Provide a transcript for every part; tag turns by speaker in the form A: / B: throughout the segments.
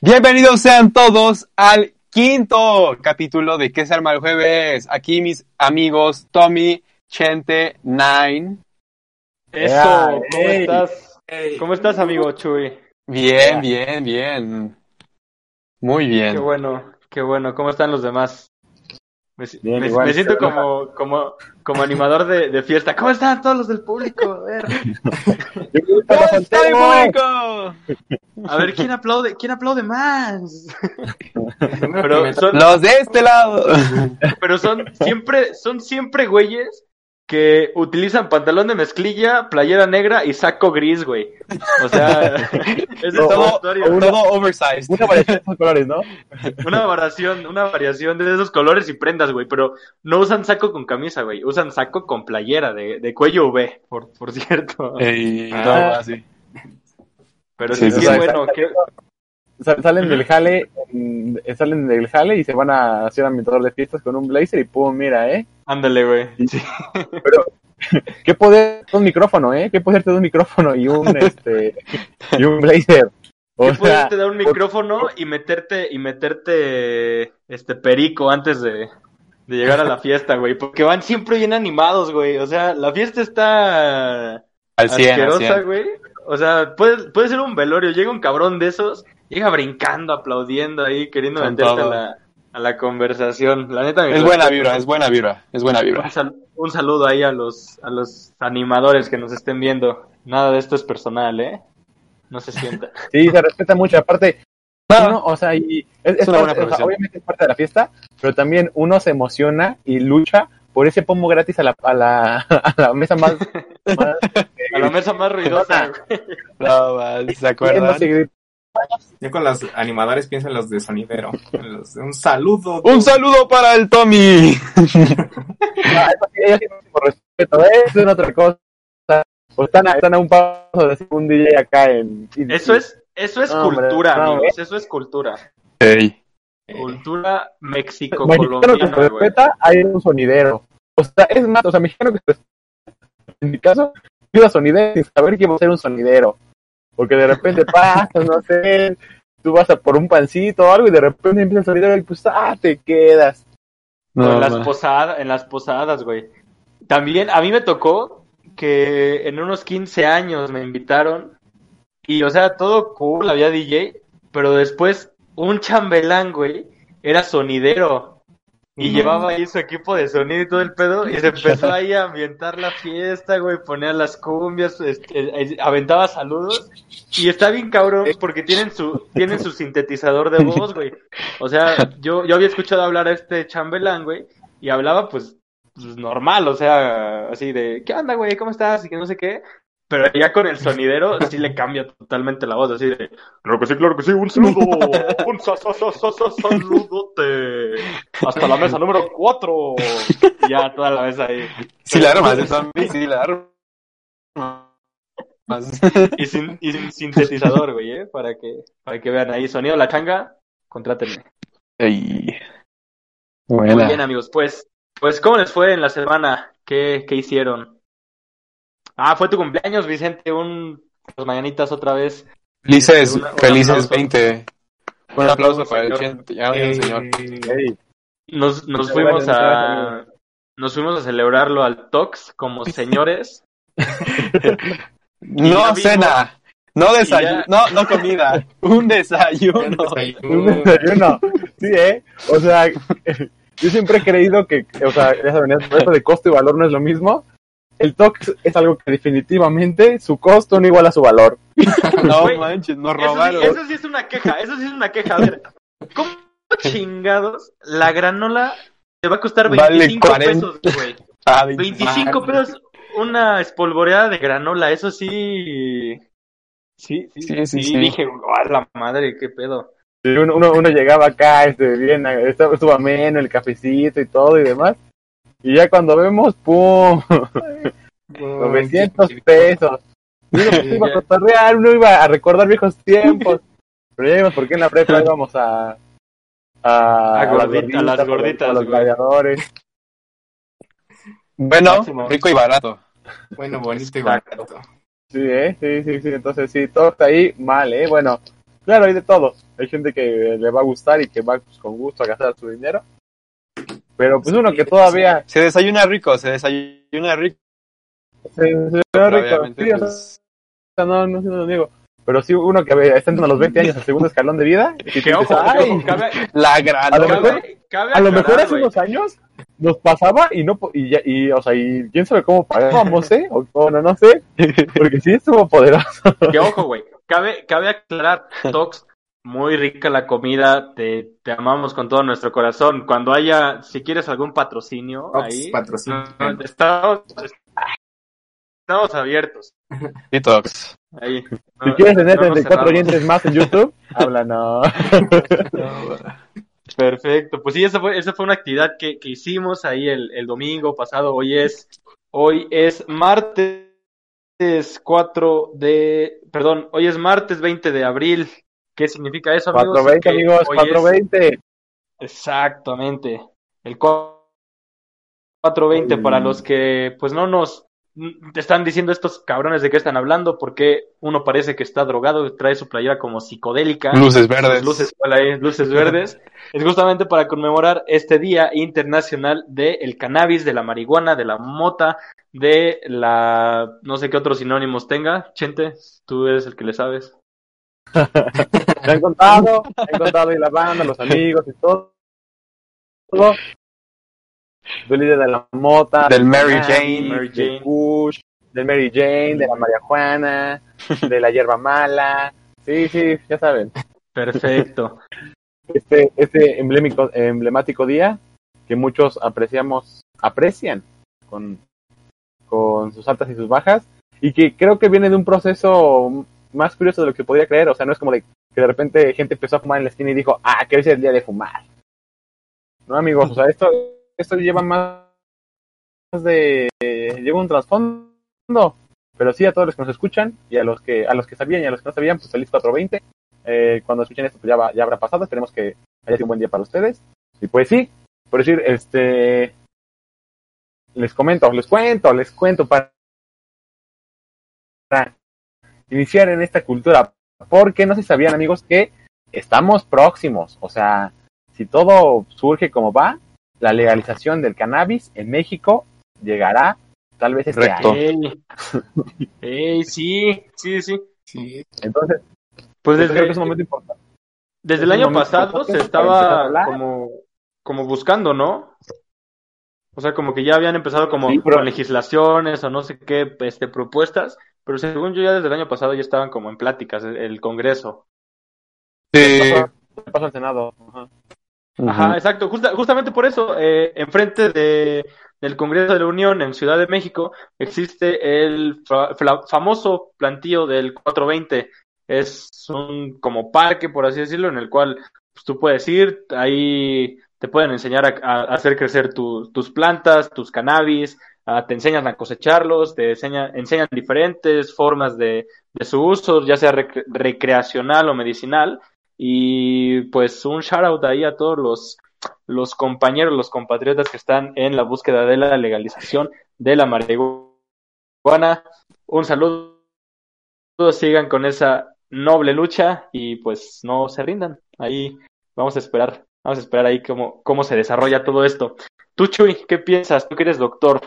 A: Bienvenidos sean todos al quinto capítulo de ¿Qué se arma el jueves? Aquí mis amigos Tommy, Chente, Nine.
B: Eso, ¿cómo estás? ¿Cómo estás, amigo Chuy?
A: Bien, bien, bien. Muy bien.
B: Qué bueno, qué bueno. ¿Cómo están los demás? Me,
C: Bien,
B: me-
C: igual,
B: me siento como, como, como animador de, de fiesta. ¿Cómo están todos los del público? A ver,
A: ¿Cómo está mi público?
B: a ver ¿quién aplaude? ¿Quién aplaude más? Pero son,
A: Los de este lado.
B: pero son siempre, son siempre güeyes que utilizan pantalón de mezclilla, playera negra y saco gris, güey. O sea, es la
A: todo, todo oversized.
C: Una variación de esos colores, ¿no?
B: Una variación, una variación de esos colores y prendas, güey, pero no usan saco con camisa, güey, usan saco con playera de, de cuello V, por, por cierto.
A: Ey,
C: Ah.
A: todo así.
B: Pero
A: sí,
B: sí, bueno, qué-
C: Sal- Salen del jale, en- salen del jale y se van a hacer ambientador de fiestas con un blazer y pum, mira, ¿eh?
B: Ándale, güey. Sí.
C: ¿Qué poder un micrófono, eh? ¿Qué poder te da un micrófono y un, este, y un blazer? O
B: ¿Qué
C: sea,
B: te dar un micrófono y meterte, y meterte, este, perico antes de, de llegar a la fiesta, güey? Porque van siempre bien animados, güey. O sea, la fiesta está
A: Al 100, al
B: asquerosa,
A: 100.
B: güey. O sea, puede, puede ser un velorio. Llega un cabrón de esos, llega brincando, aplaudiendo ahí, queriendo meterte a la, a la conversación. La neta,
A: Es buena vibra, es buena vibra, es buena
B: Un,
A: vibra.
B: sal- un saludo ahí a los, a los animadores que nos estén viendo. Nada de esto es personal, ¿eh? No se sienta.
C: sí, se respeta mucho. Aparte, uno, o sea, y es, es
A: una buena
C: parte- o sea, obviamente es parte de la fiesta, pero también uno se emociona y lucha por ese pomo gratis a la, a la, a la mesa más, más
B: A la mesa más ruidosa.
A: No, man, ¿Se
C: no
A: acuerdan?
D: Yo con los animadores pienso en los de sonidero. en los de un saludo.
A: Un saludo para el Tommy.
C: Eso sí, por respeto, ¿eh? es otra cosa. O están a, están a un paso de un DJ acá en...
B: Eso es, eso es
C: No, hombre,
B: cultura,
C: no,
B: amigos. Eso es cultura. Cultura
C: Mexicano que
B: mexico-colombiana,
C: se
B: güey.
C: respeta, hay un sonidero. O sea, es más, o sea, mexicano que se respeta. En mi caso, yo a sonidero sin saber que iba a ser un sonidero. Porque de repente pasas, no sé, tú vas a por un pancito o algo y de repente empieza el sonidero y pues, ah, te quedas.
A: No,
B: en las posadas, en las posadas, güey. También a mí me tocó que en unos 15 años me invitaron y, o sea, todo cool, había DJ, pero después un chambelán, güey, era sonidero y llevaba ahí su equipo de sonido y todo el pedo y se empezó ahí a ambientar la fiesta, güey, ponía las cumbias, este, eh, aventaba saludos y está bien cabrón porque tienen su tienen su sintetizador de voz, güey. O sea, yo yo había escuchado hablar a este chambelán, güey, y hablaba pues, pues, normal, o sea, así de, ¿qué onda, güey? ¿Cómo estás? Y que no sé qué. Pero ya con el sonidero sí le cambia totalmente la voz, así de, claro que sí, claro que sí, un saludo, un sa, sa, sa, sa, sa, saludote, hasta la mesa número cuatro. Y ya toda la mesa ahí.
A: Sí, la armas Tommy, sí, la armas.
B: Y sin, y sin sintetizador, güey, ¿eh? Para que, para que vean ahí, sonido la changa, contrátenme.
A: Ey.
B: Muy bien, amigos, pues, pues, ¿cómo les fue en la semana? ¿Qué, qué hicieron? Ah, fue tu cumpleaños, Vicente, un, las mañanitas otra vez.
A: Felices,
B: Una-
A: felices
B: aplauso.
A: 20. Un aplauso para el. Chente. Ya, bien, señor.
B: Nos, nos fuimos a, nos fuimos a celebrarlo al Tox como señores.
A: No cena. No desayuno.
B: ya-
A: No, no comida. Un desayuno.
C: un desayuno. Sí, ¿eh? O sea, yo siempre he creído que, o sea, ya saben, eso de costo y valor no es lo mismo. El TOX es algo que definitivamente su costo no iguala a su valor.
A: No manches, nos
B: Eso sí,
A: robaron.
B: eso sí es una queja, eso sí es una queja. A ver, ¿cómo chingados la granola te va a costar
A: Vale
B: 25
A: 40.
B: pesos, güey?
A: Ah,
B: 25 pesos una espolvoreada de granola, eso sí. Sí, sí,
A: Sí, sí,
B: sí,
A: sí.
B: dije, "Guau, la madre, qué pedo.
C: Uno, uno, uno llegaba acá, este, bien, estaba- estuvo ameno, el cafecito y todo y demás. Y ya cuando vemos, ¡pum! 900 pesos. Uno iba a cotorrear, uno iba a recordar viejos tiempos. Pero ya vimos por qué en la prepa íbamos a... A,
B: A
C: las
B: gordita- a las
C: a los-
B: gorditas,
C: a los gladiadores.
A: Bueno,
B: Máximo.
A: rico y barato.
D: Bueno, bonito y barato.
C: Sí, ¿eh? Sí, sí, sí. Entonces, sí, todo está ahí mal, ¿eh? Bueno, claro, hay de todo. Hay gente que le va a gustar y que va pues, con gusto a gastar su dinero. Pero pues uno que todavía...
A: Se desayuna rico, se desayuna rico.
C: Se, ve rico. Sí, o sea,
A: pues,
C: no, no, no lo niego. Pero sí, uno que está entrando a los 20 años al segundo escalón de vida. Y
B: Que ojo,
C: "Ay,
B: cabe,
A: la
C: A lo mejor-
B: cabe, cabe
C: a lo mejor
B: aclarar,
C: hace unos años nos pasaba y no po- y, ya- y o sea y quién sabe cómo pagábamos eh o, o no no sé porque sí estuvo poderoso
B: Que ojo, güey. Cabe, cabe aclarar, Tox, muy rica la comida, te, te amamos con todo nuestro corazón. Cuando haya, si quieres algún patrocinio
D: Ops,
B: ahí,
D: patrocinio.
B: estamos, estamos abiertos.
A: Detox.
B: Ahí.
C: si quieres tener
B: No nos
C: 34
B: cerramos.
C: oyentes más en YouTube háblanos
B: Perfecto, pues sí, esa fue, esa fue una actividad que, que hicimos ahí el, el domingo pasado. Hoy es, hoy es martes 4 de, perdón, hoy es martes 20 de abril. ¿Qué significa eso, amigos?
C: 420
B: Que
C: amigos
B: hoy es-
C: 420
B: Exactamente. El 420
C: Mm.
B: para los que pues no nos te están diciendo estos cabrones de qué están hablando porque uno parece que está drogado, trae su playera como psicodélica.
A: Luces verdes.
B: Luces, luces verdes. Es justamente para conmemorar este Día Internacional del Cannabis, de la marihuana, de la mota, de la... no sé qué otros sinónimos tenga. Chente, tú eres el que le sabes.
C: Me han contado me han contado y la banda los amigos y todo todo del líder de la mota
A: Del Mary Jane.
B: Mary
C: del
B: Jane.
C: kush, del Mary Jane de la marihuana de la hierba mala sí sí ya saben
B: Perfecto.
C: este, este emblemático, emblemático día que muchos apreciamos, aprecian con, con sus altas y sus bajas, y que creo que viene de un proceso más curioso de lo que podría creer, o sea, no es como que de repente gente empezó a fumar en la esquina y dijo, ah, que hoy es el día de fumar. No, amigos, o sea, esto, esto lleva más de, lleva un trasfondo, pero sí a todos los que nos escuchan, y a los que, a los que sabían y a los que no sabían, pues feliz 420, eh, cuando escuchen esto pues ya, ya habrá pasado, esperemos que haya sido un buen día para ustedes. Y pues sí, por decir, este, les comento, les cuento, les cuento para iniciar en esta cultura, porque no se sabían amigos que estamos próximos, o sea, si todo surge como va, la legalización del cannabis en México llegará tal vez este año.
B: Ey, ey, sí, sí, sí.
D: Sí.
C: Entonces,
B: Pues
C: entonces creo que
B: desde,
C: es un momento importante.
B: desde
C: es
B: el año pasado se estaba como, como buscando, ¿no? O sea, como que ya habían empezado como
C: Sí, pero-
B: con legislaciones o no sé qué este, propuestas, pero según yo ya desde el año pasado ya estaban como en pláticas el, el Congreso.
A: Sí.
C: Pasó al Senado. Ajá.
B: Ajá, exacto. Justa- justamente por eso, eh, enfrente de, del Congreso de la Unión en Ciudad de México existe el fa- fla- famoso plantío del 420. Es un como parque, por así decirlo, en el cual pues, tú puedes ir, ahí te pueden enseñar a, a hacer crecer tu- tus plantas, tus cannabis, ah, te enseñan a cosecharlos, te enseñan, enseñan diferentes formas de, de su uso, ya sea rec- recreacional o medicinal. Y pues un shout out ahí a todos los, los compañeros, los compatriotas que están en la búsqueda de la legalización de la marihuana. Un saludo, sigan con esa noble lucha y pues no se rindan. Ahí vamos a esperar, vamos a esperar ahí cómo, cómo se desarrolla todo esto. Tú, Chuy, ¿qué piensas? Tú que eres doctor,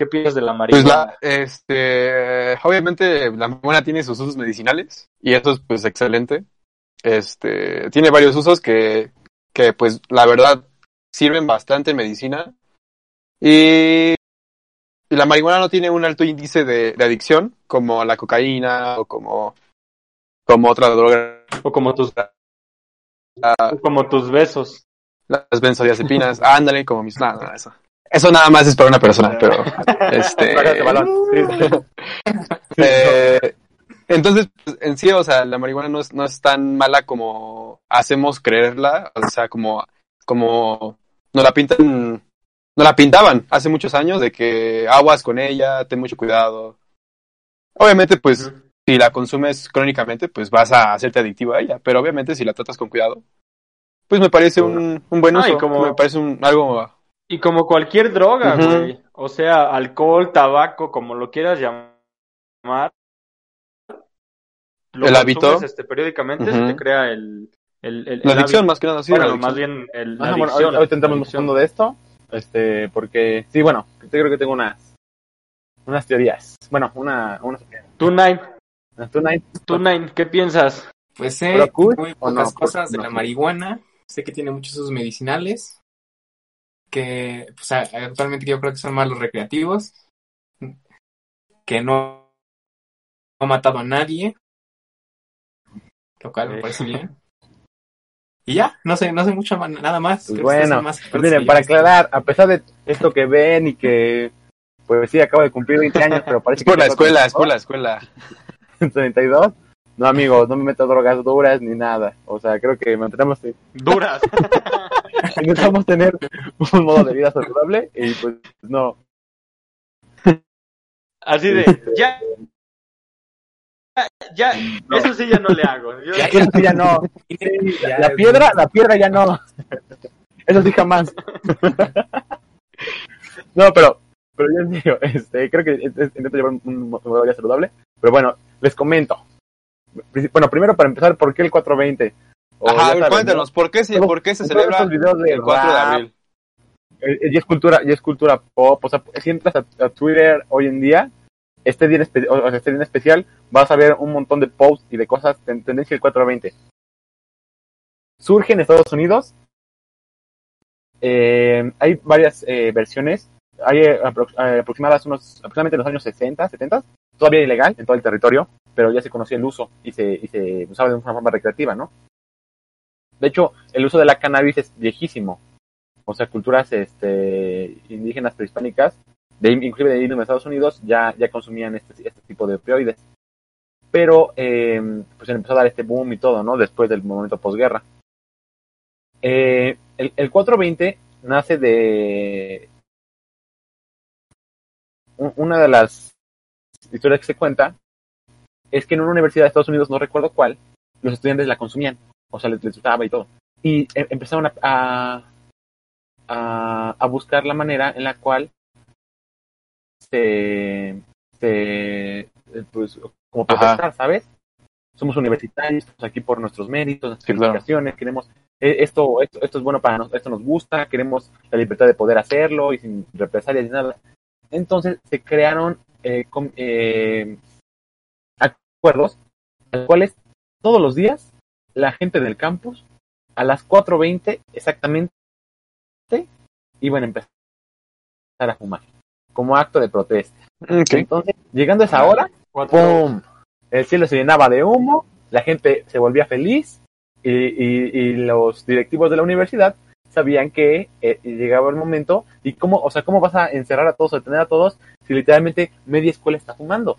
B: ¿qué piensas de la
A: Pues
B: marihuana?
A: la, este, obviamente la marihuana tiene sus usos medicinales y eso es pues excelente. Este, tiene varios usos que, que pues la verdad sirven bastante en medicina y, la marihuana no tiene un alto índice de, de adicción como la cocaína o como, como otra droga,
B: O como tus, o como tus besos.
A: las benzodiazepinas, ándale como mis, nada, nada, eso. Eso nada más es para una persona, pero este. Eh, Entonces, en sí, o sea, la marihuana no es, no es tan mala como hacemos creerla, o sea, como, como nos la pintan, nos la pintaban hace muchos años de que aguas con ella, ten mucho cuidado. Obviamente, pues, si la consumes crónicamente, pues vas a hacerte adictivo a ella, pero obviamente si la tratas con cuidado, pues me parece un, un buen
B: Ah,
A: uso,
B: y como-
A: me parece un, algo,
B: Y como cualquier droga, güey. O sea, alcohol, tabaco, como lo quieras llamar. Lo
A: El hábito.
B: Este, periódicamente se te crea el... el, el-
A: la
B: el
A: adicción
B: hábito.
A: más que nada, sí,
B: Bueno,
A: la
B: más bien el, la
C: bueno, ahorita, entramos
B: la
C: más
B: adicción.
C: fondo de esto, este, porque, sí, bueno, yo creo que tengo unas, unas teorías. Bueno, una, unas,
B: Tú, Nine,
C: unas two nights.
B: tú, Nine, ¿qué piensas?
D: Pues sé
C: ¿Pero cool
D: muy pocas
C: no?
D: cosas de
C: No.
D: la marihuana. Sé que tiene muchos usos medicinales. Que pues, actualmente yo creo que son más los recreativos. Que no, no ha matado a nadie. Lo cual me parece bien. Y ya, no sé, no sé mucho ma- nada más.
C: Pues
D: que
C: bueno,
D: más
C: pues miren,
D: que
C: para aclarar, a pesar de esto que ven y que, pues sí, acabo de cumplir 20 años, pero parece
A: Es por
C: que
A: la escuela, es por
C: 32,
A: la escuela.
C: 32. No, amigos, no me meto drogas duras ni nada. O sea, creo que mantenemos,
B: Duras.
C: intentamos tener un modo de vida saludable y pues no.
B: Así de, ya. Ya, eso sí ya no le hago. Yo-
C: Eso sí ya no. Sí, la, la piedra, la piedra ya no. Eso sí jamás. No, pero, pero yo en serio, este, creo que intento llevar un, un modo de vida saludable. Pero bueno, les comento. Bueno, primero para empezar, ¿por qué el 420?
A: Ajá, cuéntanos, ¿por qué, se-
C: Todos-
A: ¿por qué se
C: ¿no?
A: celebra
C: de
A: el 4 de abril?
C: eh, eh, y es cultura, y es cultura pop, o sea, si entras a, a Twitter hoy en día, este día, espe- o sea, este día en especial, vas a ver un montón de posts y de cosas en tendencia el 420. Surge en Estados Unidos, eh, hay varias eh, versiones, hay eh, aproximadas unos, aproximadamente en los años 60, 70, todavía ilegal en todo el territorio, pero ya se conocía el uso y se, y se usaba de una forma recreativa, ¿no? De hecho, el uso de la cannabis es viejísimo o sea, culturas este, indígenas prehispánicas, de, inclusive de Estados Unidos, ya, ya consumían este, este tipo de opioides. Pero eh, pues empezó a dar este boom y todo, ¿no? Después del momento posguerra. Eh, el, el 420 nace de un- una de las historias que se cuenta es que en una universidad de Estados Unidos, no recuerdo cuál, los estudiantes la consumían, o sea, les, les gustaba y todo. Y eh, empezaron a, a, a, a buscar la manera en la cual se, se eh, pues, como protestar, ¿sabes? Somos universitarios, estamos aquí por nuestros méritos, nuestras
A: Sí, claro.
C: calificaciones, queremos, eh, esto, esto, esto es bueno para nosotros, esto nos gusta, queremos la libertad de poder hacerlo y sin represalias ni nada. Entonces se crearon eh, com- eh, acuerdos, a los cuales todos los días la gente del campus a las 4.20 exactamente iban a empezar a fumar como acto de protesta. Entonces, llegando a esa hora, ¡pum! El cielo se llenaba de humo, la gente se volvía feliz y, y- y los directivos de la universidad sabían que eh, llegaba el momento y cómo, o sea, cómo vas a encerrar a todos o detener a todos si literalmente media escuela está fumando.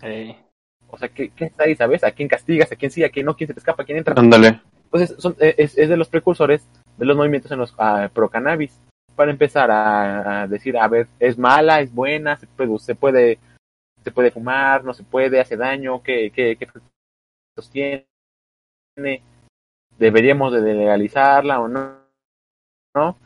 C: O sea, ¿qué, qué está ahí, sabes? ¿A quién castigas? ¿A quién sí? ¿A quién no? ¿Quién se te escapa? ¿A quién entra?
A: Ándale.
C: Entonces, son, eh, es, es de los precursores de los movimientos en los ah, pro cannabis para empezar a, a decir, a ver, es mala, es buena, se puede, se puede, se puede fumar, no se puede, hace daño, qué, qué, qué efectos tiene, deberíamos de legalizarla o no, ¿no?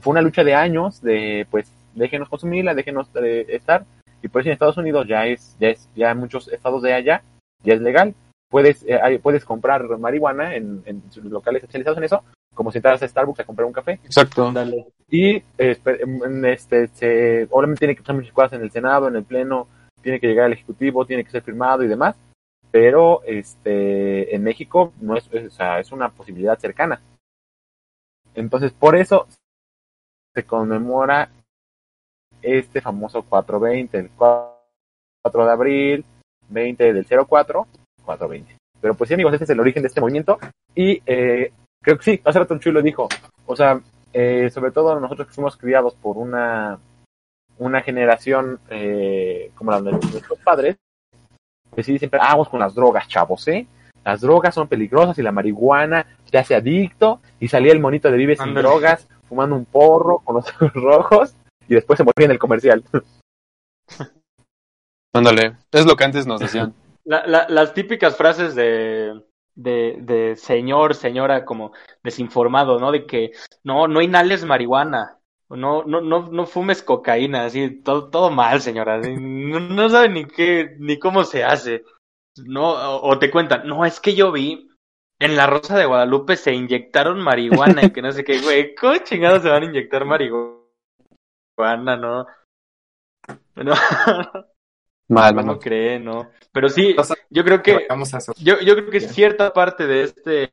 C: Fue una lucha de años de, pues, déjenos consumirla, déjenos eh, estar, y por eso en Estados Unidos ya es, ya es, ya en muchos estados de allá ya es legal, puedes, eh, hay- puedes comprar marihuana en, en sus locales especializados en eso, como si entras a Starbucks a comprar un café.
A: Exacto.
C: Y eh, este, se, obviamente tiene que pasar muchas cosas en el Senado, en el Pleno, tiene que llegar al Ejecutivo, tiene que ser firmado y demás. Pero este, en México no es, es, o sea, es una posibilidad cercana. Entonces, por eso se conmemora este famoso 420, el 4 de abril, 20 del 04, 420. Pero pues sí, amigos, este es el origen de este movimiento. Y eh, creo que sí, hace rato un chulo dijo, o sea, eh, sobre todo nosotros que fuimos criados por una, una generación eh, como la de nuestros padres, pues sí, siempre, ah, vamos con las drogas, chavos, ¿eh? Las drogas son peligrosas y la marihuana te hace adicto. Y salía el monito de Vive sin drogas, fumando un porro con los ojos rojos. Y después se moría en el comercial.
A: Ándale, es lo que antes nos decían.
B: La- la- las típicas frases de, de, de señor, señora, como desinformado, ¿no? De que no, no inhales marihuana, no, no, no, no fumes cocaína, así, todo, todo mal, señora. así, no, no sabe ni qué, ni cómo se hace. No, o, o te cuentan, no, es que yo vi en la Rosa de Guadalupe se inyectaron marihuana y que no sé qué, güey, ¿cómo chingados se van a inyectar marihuana? No. No,
A: Mal,
B: no cree, no. Pero sí, yo creo que
D: Vamos a eso.
B: yo, yo creo que cierta parte de este,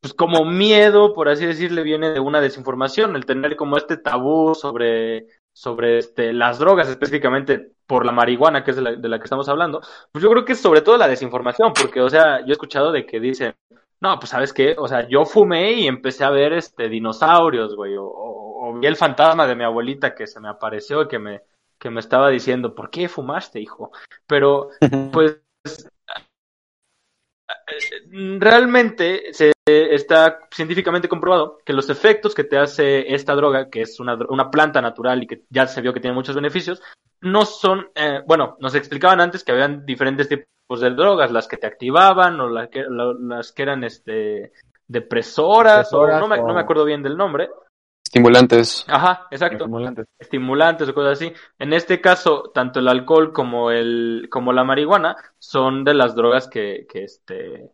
B: pues como miedo, por así decirle, viene de una desinformación, el tener como este tabú sobre, sobre este, las drogas, específicamente por la marihuana, que es de la, de la que estamos hablando, pues yo creo que es sobre todo la desinformación, porque, o sea, yo he escuchado de que dicen, no, pues sabes qué, o sea, yo fumé y empecé a ver este dinosaurios, güey, o, o- o vi el fantasma de mi abuelita que se me apareció y que me, que me estaba diciendo, ¿por qué fumaste, hijo? Pero, pues, realmente se está científicamente comprobado que los efectos que te hace esta droga, que es una, una planta natural y que ya se vio que tiene muchos beneficios, no son, eh, bueno, nos explicaban antes que habían diferentes tipos de drogas, las que te activaban o las que, la- las que eran este depresoras, o no me, no me
C: o-
B: acuerdo bien del nombre.
A: Estimulantes.
B: Ajá, exacto
C: Estimulantes.
B: estimulantes o cosas así. En este caso, tanto el alcohol como el como la marihuana son de las drogas que, que este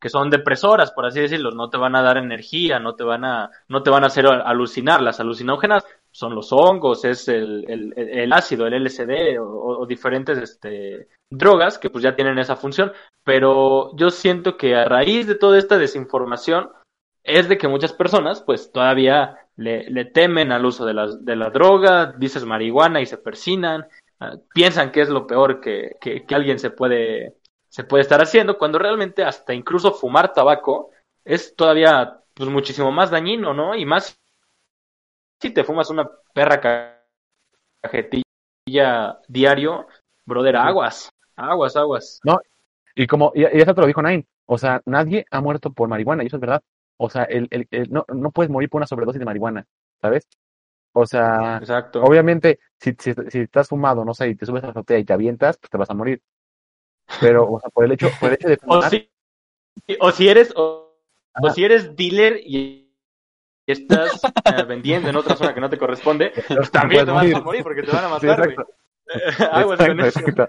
B: que son depresoras, por así decirlo, no te van a dar energía, no te van a no te van a hacer alucinar. Las alucinógenas son los hongos, es el, el, el ácido, el LSD o, o diferentes este drogas que pues ya tienen esa función, pero yo siento que a raíz de toda esta desinformación es de que muchas personas pues todavía le, le temen al uso de la, de la droga, dices marihuana y se persinan, ah, piensan que es lo peor que, que, que alguien se puede, se puede estar haciendo, cuando realmente hasta incluso fumar tabaco es todavía pues muchísimo más dañino, ¿no? Y más si te fumas una perra ca- cajetilla diario, brother, aguas, aguas, aguas.
C: Y como, y, y eso te lo dijo Nine, o sea, nadie ha muerto por marihuana, y eso es verdad. O sea, el, el, el- no, no puedes morir por una sobredosis de marihuana, ¿sabes? O sea,
B: Exacto.
C: obviamente, si, si, si estás fumado, no sé, y te subes a la azotea y te avientas, pues te vas a morir. Pero, o sea, por el hecho, por el hecho de
B: O
C: fumar,
B: si, o si eres, o, o si eres dealer y estás eh, vendiendo en otra zona que no te corresponde, pues también te vas a morir porque te van a
C: Sí,
B: matar, güey.
C: exacto. Exacto.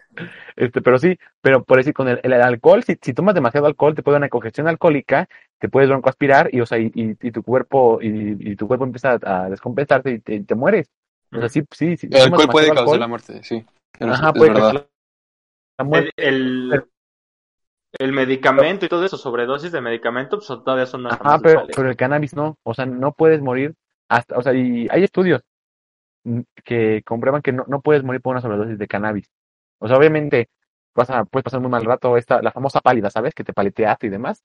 C: Este, pero sí, pero por decir, con el, el alcohol, si, si tomas demasiado alcohol, te puede dar una congestión alcohólica, te puedes broncoaspirar y, o sea, y, y, y tu cuerpo, y, y tu cuerpo empieza a descompensarse y te, te mueres. O sea, sí, sí, sí.
A: El alcohol puede causar la muerte, sí.
C: Ajá,
A: es
C: puede causar la muerte.
B: El, el, el medicamento y todo eso, sobredosis de medicamento, pues todavía son
C: Ajá, pero, el cannabis no, o sea, no puedes morir hasta, o sea, y hay estudios que comprueban que no, no puedes morir por una sobredosis de cannabis. O sea, obviamente vas a, puedes pasar muy mal rato, esta, la famosa pálida, ¿sabes? Que te paleteaste y demás.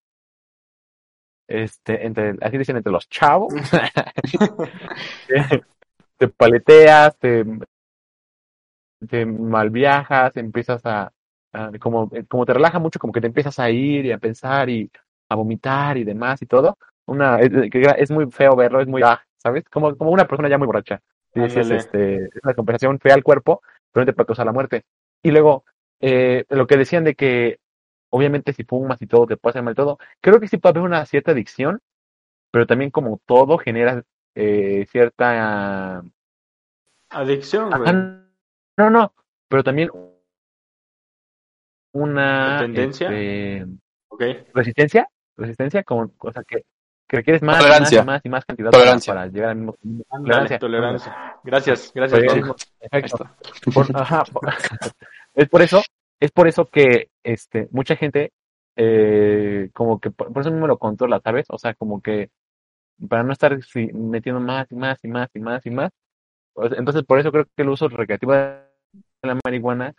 C: Este, entre, así dicen entre los chavos. te paleteas, te, te malviajas, empiezas a, a- como, como te relaja mucho, como que te empiezas a ir y a pensar y a vomitar y demás y todo. Una, es, muy feo verlo, es muy, ah, ¿sabes? Como, como una persona ya muy borracha. Y dices, este, es una compensación fea al cuerpo, pero no te puede causar la muerte. Y luego, eh, lo que decían de que, obviamente, si fumas y todo, te puede hacer mal todo, creo que sí puede haber una cierta adicción, pero también como todo genera eh, cierta
B: Adicción, güey.
C: Ajá, no, no, pero también una
B: ¿Dependencia?
C: este, resistencia, resistencia con cosa que, que requieres más,
A: Tolerancia.
C: y más y más y más cantidad
A: Tolerancia.
C: para, para llegar al mismo
B: Ándale, tolerancia. Gracias, gracias.
C: Pues,
B: Pablo.
C: Perfecto. Por- ajá, por- es por eso, es por eso que este mucha gente eh, como que por, por eso mismo lo controla, ¿sabes? O sea, como que para no estar metiendo más y más y más y más y más. Pues, Entonces, por eso creo que el uso recreativo de la marihuana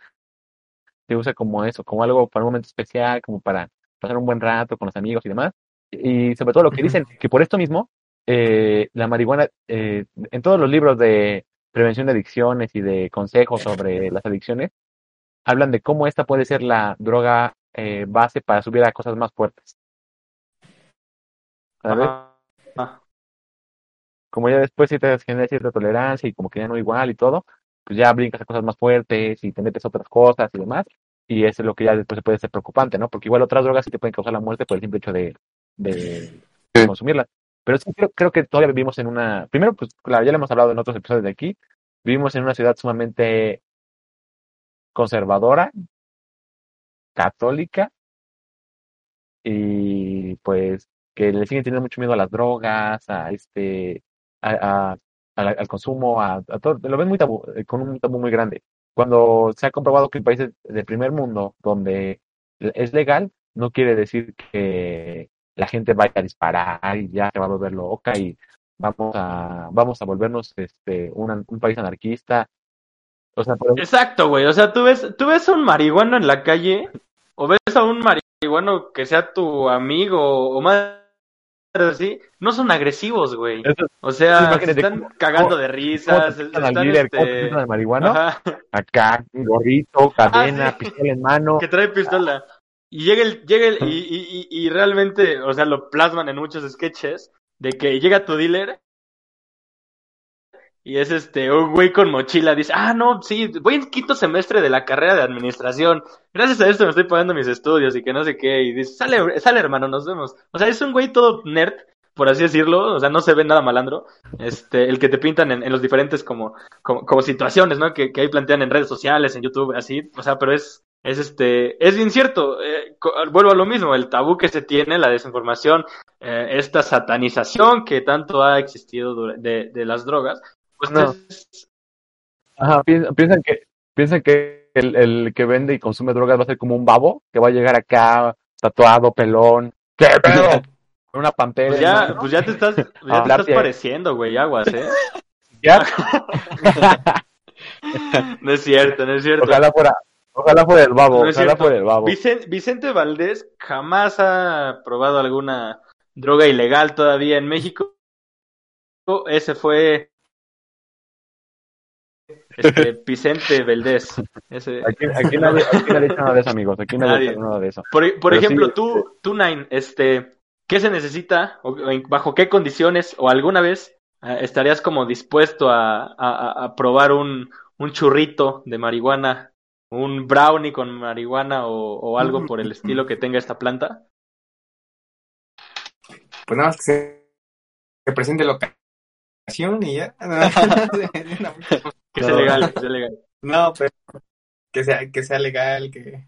C: se usa como eso, como algo para un momento especial, como para pasar un buen rato con los amigos y demás. Y sobre todo lo que dicen, que por esto mismo, eh, la marihuana, eh, en todos los libros de prevención de adicciones y de consejos sobre las adicciones, hablan de cómo esta puede ser la droga eh, base para subir a cosas más fuertes. ¿Sabes?
B: Ajá.
C: Como ya después si te genera cierta tolerancia y como que ya no igual y todo, pues ya brincas a cosas más fuertes y te metes a otras cosas y demás. Y eso es lo que ya después se puede ser preocupante, ¿no? Porque igual otras drogas sí te pueden causar la muerte por el simple hecho de, de
A: Sí.
C: consumirlas. Pero sí creo, creo que todavía vivimos en una... Primero, pues claro, ya lo hemos hablado en otros episodios de aquí. Vivimos en una ciudad sumamente conservadora, católica, y pues que le siguen teniendo mucho miedo a las drogas, a este, a, al consumo, a, todo, lo ven muy tabú, eh, con un tabú muy grande. Cuando se ha comprobado que en países del primer mundo donde es legal, no quiere decir que la gente vaya a disparar y ya se va a volver loca y vamos a, vamos a volvernos este, una- un país anarquista. O sea, por-
B: Exacto, güey. O sea, tú ves, tú ves a un marihuano en la calle, o ves a un marihuano que sea tu amigo, o más así, no son agresivos, güey.
C: Eso-
B: O sea, se están
C: cómo-
B: cagando de
C: ¿Cómo
B: risas,
C: al
B: están
C: te
B: este...
C: al marihuano?
B: Ajá,
C: Acá, gorrito, cadena,
B: Ah, sí.
C: pistola en mano.
B: que trae pistola. Y llega el, llega el, y, y, y, y realmente, o sea, lo plasman en muchos sketches, de que llega tu dealer y es este, un güey con mochila, dice, ah, no, sí, voy en quinto semestre de la carrera de administración, gracias a esto me estoy pagando mis estudios y que no sé qué, y dice, sale, sale hermano, nos vemos. O sea, es un güey todo nerd, por así decirlo, o sea, no se ve nada malandro, este, el que te pintan en, en los diferentes como, como, como situaciones, ¿no? Que, que ahí plantean en redes sociales, en YouTube, así, o sea, pero es, es este, es bien cierto, eh, vuelvo a lo mismo, el tabú que se tiene, la desinformación, eh, esta satanización que tanto ha existido de, de las drogas, pues
C: No. Ajá, piensan, piensan que, piensan que el, el que vende y consume drogas va a ser como un babo, que va a llegar acá tatuado, pelón. ¿Qué pedo? Con una pantera.
B: pues ya,
C: mano.
B: pues ya te estás, ya te
C: Hablar
B: estás pareciendo, güey, aguas, eh.
C: Ya,
B: No es cierto, no es cierto.
C: Ojalá fuera, ojalá fuera el babo,
B: No es
C: ojalá
B: cierto.
C: fuera el babo.
B: Vicen- Vicente Valdés jamás ha probado alguna droga ilegal todavía en México. Ese fue este, Vicente Valdés. Ese-
C: Aquí, aquí nadie, aquí nadie nada de eso, amigos. Aquí nadie,
B: Nadie.
C: nada de eso.
B: Por, ejemplo,
C: sí,
B: tú, tú Nine, este, ¿qué se necesita o bajo qué condiciones o alguna vez eh, estarías como dispuesto a, a- a- a probar un, un churrito de marihuana, un brownie con marihuana o, o algo por el estilo que tenga esta planta?
D: Pues nada más que se, se presente la ocasión y ya.
B: Que sea legal, que sea legal.
D: No, pero que sea, que sea legal, que,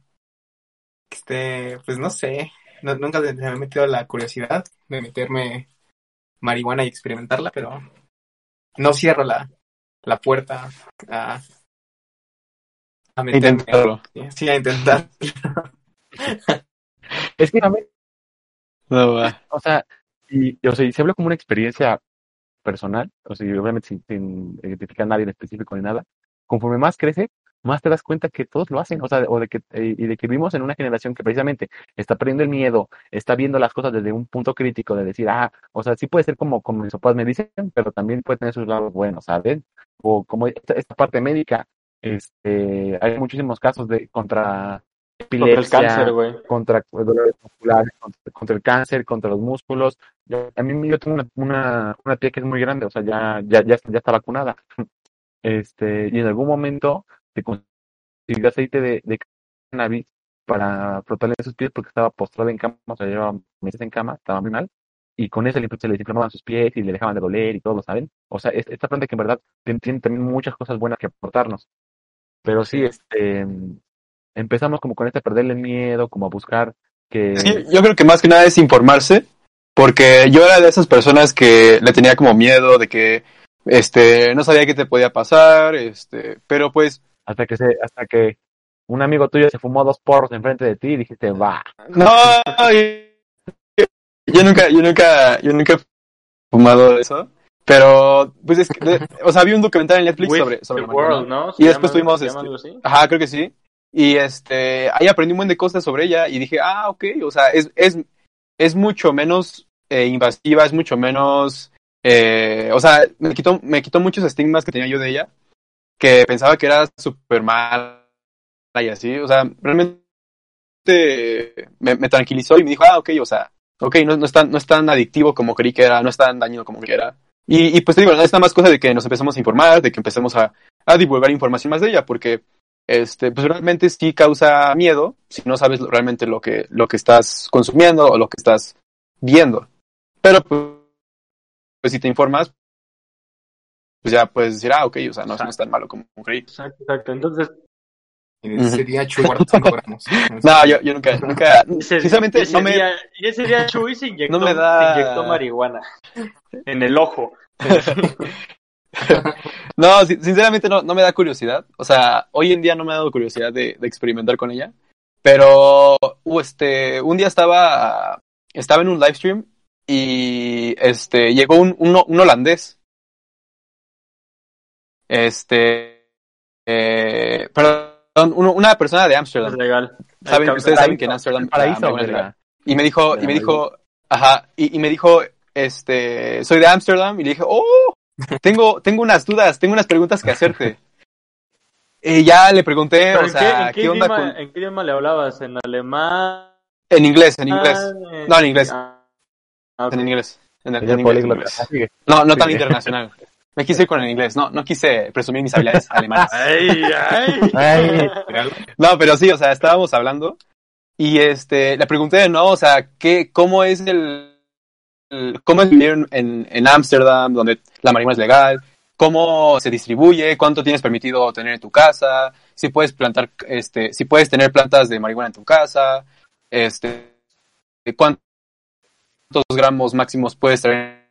D: que esté, pues no sé. No- nunca se me ha metido la curiosidad de meterme marihuana y experimentarla, pero no cierro la, la puerta a, a meterme.
A: Intentarlo.
D: Sí, a intentar.
C: Es que
A: No, va.
C: o sea, y, o sea, y se habla como una experiencia personal, o sea, obviamente sin, sin identificar a nadie en específico ni nada, conforme más crece, más te das cuenta que todos lo hacen, o sea, o de que, eh, y de que vivimos en una generación que precisamente está perdiendo el miedo, está viendo las cosas desde un punto crítico de decir, ah, o sea, sí puede ser como, como mis papás me dicen, pero también puede tener sus lados buenos, ¿sabes? O como esta, esta parte médica, este, hay muchísimos casos de contra
B: Contra el
C: epilepsia,
B: cáncer, güey.
C: contra dolores musculares, contra, contra el cáncer, contra los músculos. Yo, a mí yo tengo una, una, una tía que es muy grande, o sea, ya, ya, ya, ya está vacunada. Este, y en algún momento se consiguió aceite de, de cannabis para frotarle sus pies porque estaba postrada en cama, o sea, llevaba meses en cama, estaba muy mal. Y con eso se le desinflamaban sus pies y le dejaban de doler y todo, ¿saben? O sea, es- esta planta que en verdad tiene, tiene también muchas cosas buenas que aportarnos. Pero sí, este, empezamos como con este perderle miedo, como a buscar que...
A: Sí, yo creo que más que nada es informarse, porque yo era de esas personas que le tenía como miedo de que este no sabía qué te podía pasar, este, pero pues
C: hasta que se, hasta que un amigo tuyo se fumó dos porros enfrente de ti y dijiste, va,
A: no, yo, yo nunca, yo nunca, yo nunca he fumado eso, pero pues es que, de- o sea, vi un documental en Netflix
B: With
A: sobre, sobre
B: the
A: marihuana.
B: World, ¿no?
A: Y después
B: llama-
A: tuvimos este-. Ajá, creo que sí. Y este, ahí aprendí un buen de cosas sobre ella y dije, ah, ok, o sea, es, es, es mucho menos eh, invasiva, es mucho menos, eh, o sea, me quitó, me quitó muchos estigmas que tenía yo de ella, que pensaba que era súper mal y así, o sea, realmente me, tranquilizó y me dijo, ah, ok, o sea, ok, no, no, es tan, no es tan adictivo como creí que era, no es tan dañino como que era. Y, y pues te digo, es nada más cosa de que nos empezamos a informar, de que empecemos a, a divulgar información más de ella, porque este, pues realmente sí causa miedo si no sabes realmente lo que, lo que estás consumiendo o lo que estás viendo. Pero pues, pues si te informas, pues ya puedes decir, ah, ok, o sea, no, no es tan malo como creí.
B: Exacto, exacto. Entonces,
D: día Chuy guardó 5 gramos.
A: No, yo, yo nunca, nunca,
B: ese,
A: sinceramente,
B: ese
A: no me,
B: día, y ese día Chuy se inyectó,
A: No me da-
B: se inyectó marihuana en el ojo.
A: no, sin- sinceramente no, no me da curiosidad. O sea, hoy en día no me ha dado curiosidad de, de experimentar con ella. Pero, uh, este, un día estaba, estaba en un live stream y, este, llegó un, un, un holandés. Este, eh, perdón, uno- una persona de Ámsterdam. Saben, ustedes saben que en Ámsterdam Y me dijo, y me dijo, ajá, y, y me dijo, este, soy de Ámsterdam, y le dije, oh, tengo, tengo unas dudas, tengo unas preguntas que hacerte. Y ya le pregunté,
B: ¿Pero
A: o sea,
B: qué, en, qué
A: ¿qué onda
B: idioma,
A: con-
B: ¿En qué idioma le hablabas? ¿En alemán?
A: En inglés, en inglés,
B: Eh,
A: No, en inglés.
B: ah, ah,
A: en inglés. En, en inglés, No, no tan internacional. Me quise ir con el inglés, no, no quise presumir mis habilidades alemanas.
B: Ay, ay.
C: Ay.
A: No, pero sí, o sea, estábamos hablando y este, le pregunté, ¿no? O sea, ¿qué, cómo es el- cómo es vivir en- Ámsterdam, donde la marihuana es legal? ¿Cómo se distribuye? ¿Cuánto tienes permitido tener en tu casa? Si puedes plantar, este, si puedes tener plantas de marihuana en tu casa, este, ¿cuántos gramos máximos puedes tener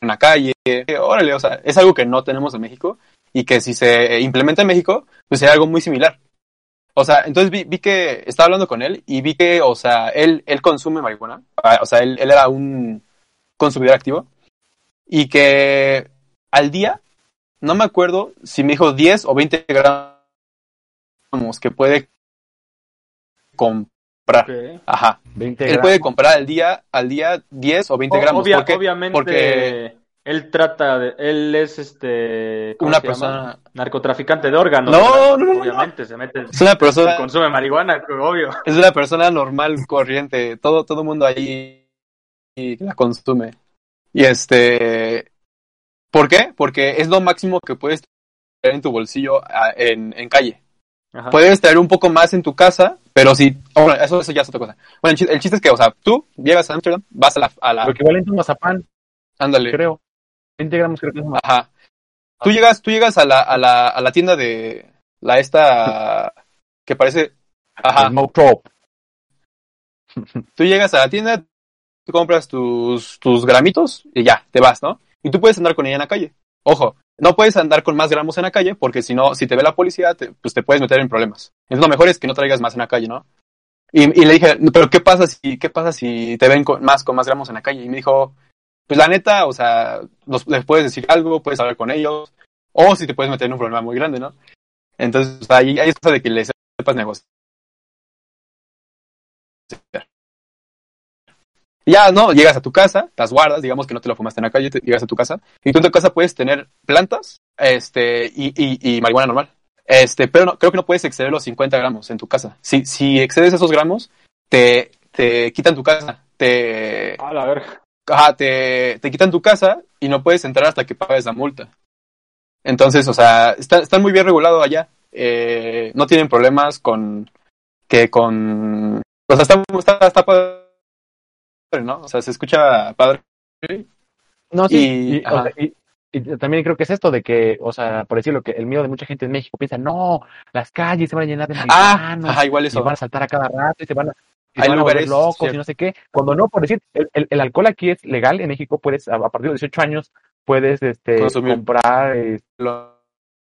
A: en la calle? Órale, o sea, es algo que no tenemos en México y que si se implementa en México, pues sería algo muy similar. O sea, entonces vi, vi que estaba hablando con él y vi que, o sea, él, él consume marihuana. Ah, O sea, él, él era un consumidor activo. Y que al día, no me acuerdo si me dijo 10 o 20 gramos que puede comprar. Ajá.
C: 20
A: Él
C: gramos.
A: puede comprar al día, al día 10 o 20
B: O-
A: gramos.
B: obvia-
A: ¿Por qué?
B: obviamente,
A: Porque
B: él trata de, él es este, ¿cómo
A: una persona...
B: narcotraficante de órganos.
A: No, no, no, no.
B: Obviamente se mete,
A: Es una persona...
B: consume marihuana, obvio.
A: es una persona normal, corriente, todo, todo mundo ahí la consume. Y este, ¿por qué? Porque es lo máximo que puedes tener en tu bolsillo ah, en, en calle.
B: Ajá.
A: Puedes traer un poco más en tu casa, pero si, oh, bueno, eso, eso ya es otra cosa. Bueno, el chiste, el chiste es que, o sea, tú llegas a Amsterdam, vas a la, a la,
C: Lo equivalente a un mazapán,
A: ándale,
C: creo. 20 gramos creo que es mazapán.
A: ajá. Tú llegas, tú llegas a la, a la, a la tienda de, la esta, que parece, ajá, tú llegas a la tienda, tú compras tus, tus gramitos y ya, te vas, ¿no? Y tú puedes andar con ella en la calle. Ojo, no puedes andar con más gramos en la calle porque si no, si te ve la policía, te- pues te puedes meter en problemas. Entonces lo mejor es que no traigas más en la calle, ¿no? Y, y le dije, pero ¿qué pasa si, qué pasa si te ven con más, con más gramos en la calle? Y me dijo, pues la neta, o sea, les puedes decir algo, puedes hablar con ellos, o si te puedes meter en un problema muy grande, ¿no? Entonces, o sea, ahí, es cosa de que les sepas negociar. Ya, no, llegas a tu casa, las guardas, digamos que no te lo fumaste en la calle, llegas a tu casa, y tú en tu casa puedes tener plantas, este, y, y, y marihuana normal. Este, pero no, creo que no puedes exceder los 50 gramos en tu casa. Si, si excedes esos gramos, te, te quitan tu casa, te,
B: A la verga.
A: Ajá, te, te quitan tu casa y no puedes entrar hasta que pagues la multa. Entonces, o sea, está, están muy bien regulado allá. Eh, no tienen problemas con que con o sea, está, está, está padre, ¿no? O sea, se escucha padre.
C: No, sí.
A: Y-
C: Y, o
A: ajá.
C: sea, y- y también creo que es esto de que, o sea, por decirlo, que el miedo de mucha gente en México piensa, no, las calles se van a llenar de
A: Ah, ajá, igual
C: y
A: eso.
C: van a saltar a cada rato y se van a, y
A: Hay
C: a
A: lugares,
C: locos
A: cierto.
C: y no sé qué. Cuando no, por decir, el, el- el alcohol aquí es legal en México, puedes, a, a partir de 18 años, puedes este,
A: Consumir.
C: comprar,
A: Lo-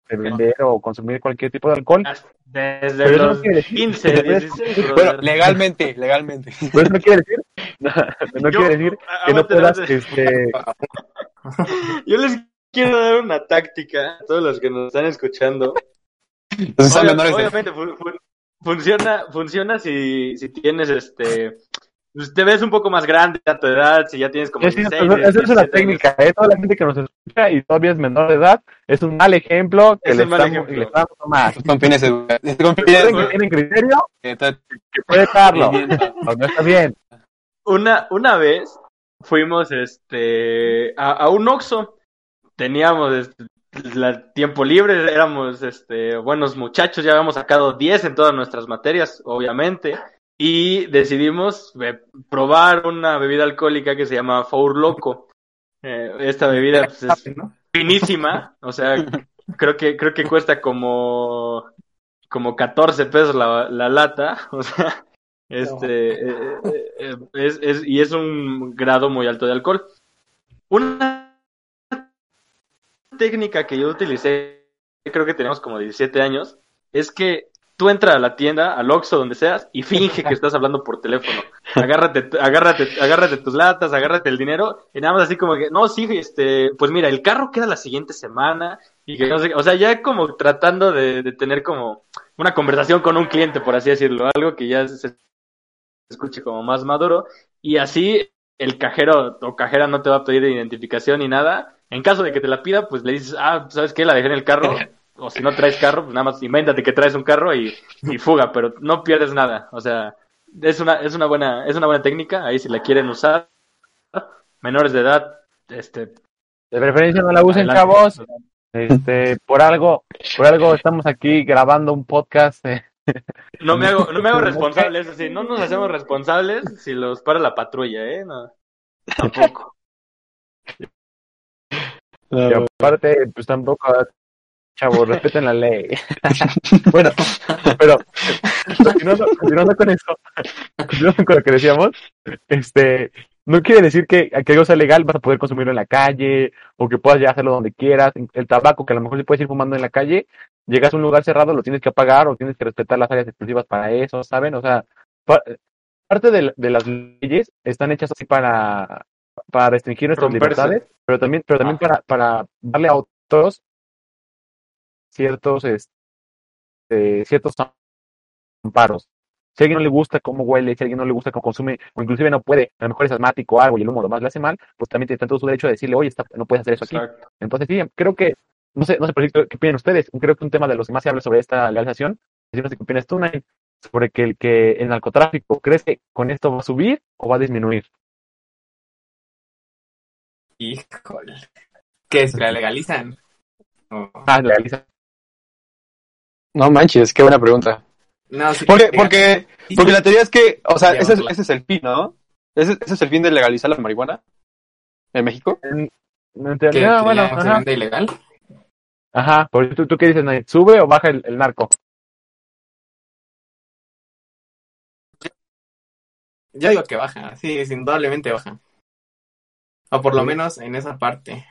C: vender o consumir cualquier tipo de alcohol.
B: Desde
C: Pero no
B: los
C: decir-
B: 15, 16.
A: Bueno, legalmente, legalmente.
C: Pero eso no quiere decir, no, no
B: Yo-
C: quiere decir que no puedas,
B: aguante.
C: este,
B: Yo les quiero dar una táctica a todos los que nos están escuchando.
A: Entonces, de-
B: obviamente fu- fu- funciona, funciona si, si tienes este pues, te ves un poco más grande a tu edad, si ya tienes como
C: Es
B: 16,
C: cierto, esa es
B: 17
C: una
B: años.
C: técnica, ¿eh? Toda la gente que nos escucha y todavía es menor de edad, es un mal ejemplo que
B: Es
C: le
B: un mal
C: estamos,
B: ejemplo.
C: le estamos dando más.
A: Con fines educativos. Con fines
C: Recuerden que tienen criterio, que puede estarlo. O no está bien.
B: Una, una vez fuimos este a, a un Oxxo. Teníamos este, la- tiempo libre, éramos este buenos muchachos, ya habíamos sacado 10 en todas nuestras materias, obviamente. Y decidimos eh, probar una bebida alcohólica que se llama Four Loco. Eh, esta bebida pues, es
D: ¿no?
B: finísima, o sea, creo que creo que cuesta como como 14 pesos la, la lata, o sea, este eh, es, es- y es un grado muy alto de alcohol. Una técnica que yo utilicé, creo que tenemos como 17 años, es que tú entras a la tienda, al Oxxo, donde seas, y finge que estás hablando por teléfono. Agárrate, agárrate, agárrate tus latas, agárrate el dinero, y nada más así como que, no, sí, este, pues mira, el carro queda la siguiente semana, y que no sé, o sea, ya como tratando de, de tener como una conversación con un cliente, por así decirlo, algo que ya se escuche como más maduro, y así el cajero o cajera no te va a pedir identificación ni nada. En caso de que te la pida, pues le dices, ah, ¿sabes qué? La dejé en el carro. O si no traes carro, pues nada más invéntate que traes un carro y, y fuga, pero no pierdes nada. O sea, es una, es una buena, es una buena técnica, ahí si la quieren usar. Menores de edad, este,
C: De preferencia no la usen,
B: adelante.
C: chavos. Este, por algo, por algo estamos aquí grabando un podcast. eh.
B: No me hago, no me hago responsable, eso sí, no nos hacemos responsables si los para la patrulla, eh, no. Tampoco.
C: Y aparte, pues tampoco, chavos, respeten la ley.
A: Bueno,
C: Pero, continuando, continuando con eso, continuando con lo que decíamos, este, no quiere decir que, que algo sea legal, vas a poder consumirlo en la calle, o que puedas ya hacerlo donde quieras. El tabaco, que a lo mejor sí puedes ir fumando en la calle, llegas a un lugar cerrado, lo tienes que apagar, o tienes que respetar las áreas exclusivas para eso, ¿saben? O sea, pa- parte de, de las leyes están hechas así para, para restringir nuestras
B: Romperse.
C: libertades, pero también, pero también para, para darle a otros ciertos, este, ciertos amparos. Si a alguien no le gusta cómo huele, si a alguien no le gusta cómo consume, o inclusive no puede, a lo mejor es asmático o algo y el humo lo más le hace mal, pues también tiene todo su derecho de decirle, oye, está- no puedes hacer eso aquí.
B: Exacto.
C: Entonces sí, creo que, no sé, no sé por qué, opinan ustedes, creo que un tema de los que más se habla sobre esta legalización, es no sé qué opinas tú, sobre que el que el narcotráfico, ¿crees que con esto va a subir o va a disminuir?
D: Híjole. ¿Qué es? ¿La legalizan?
C: Ah, legaliza.
A: no manches, qué buena pregunta.
D: No, sí,
A: Porque,
D: legal-
A: porque, porque la teoría es que, o sea, ese es,
D: Llevarla.
A: ese es el fin, ¿no? Ese, ese es el fin de legalizar la marihuana en México.
C: En, en
D: que,
C: teoría, bueno,
D: se
C: ajá,
D: vende ilegal.
C: ajá, por eso tú, tú qué dices, Nay, ¿sube o baja el, el narco?
D: Yo digo que baja, sí, es indudablemente baja. O por lo menos en esa parte.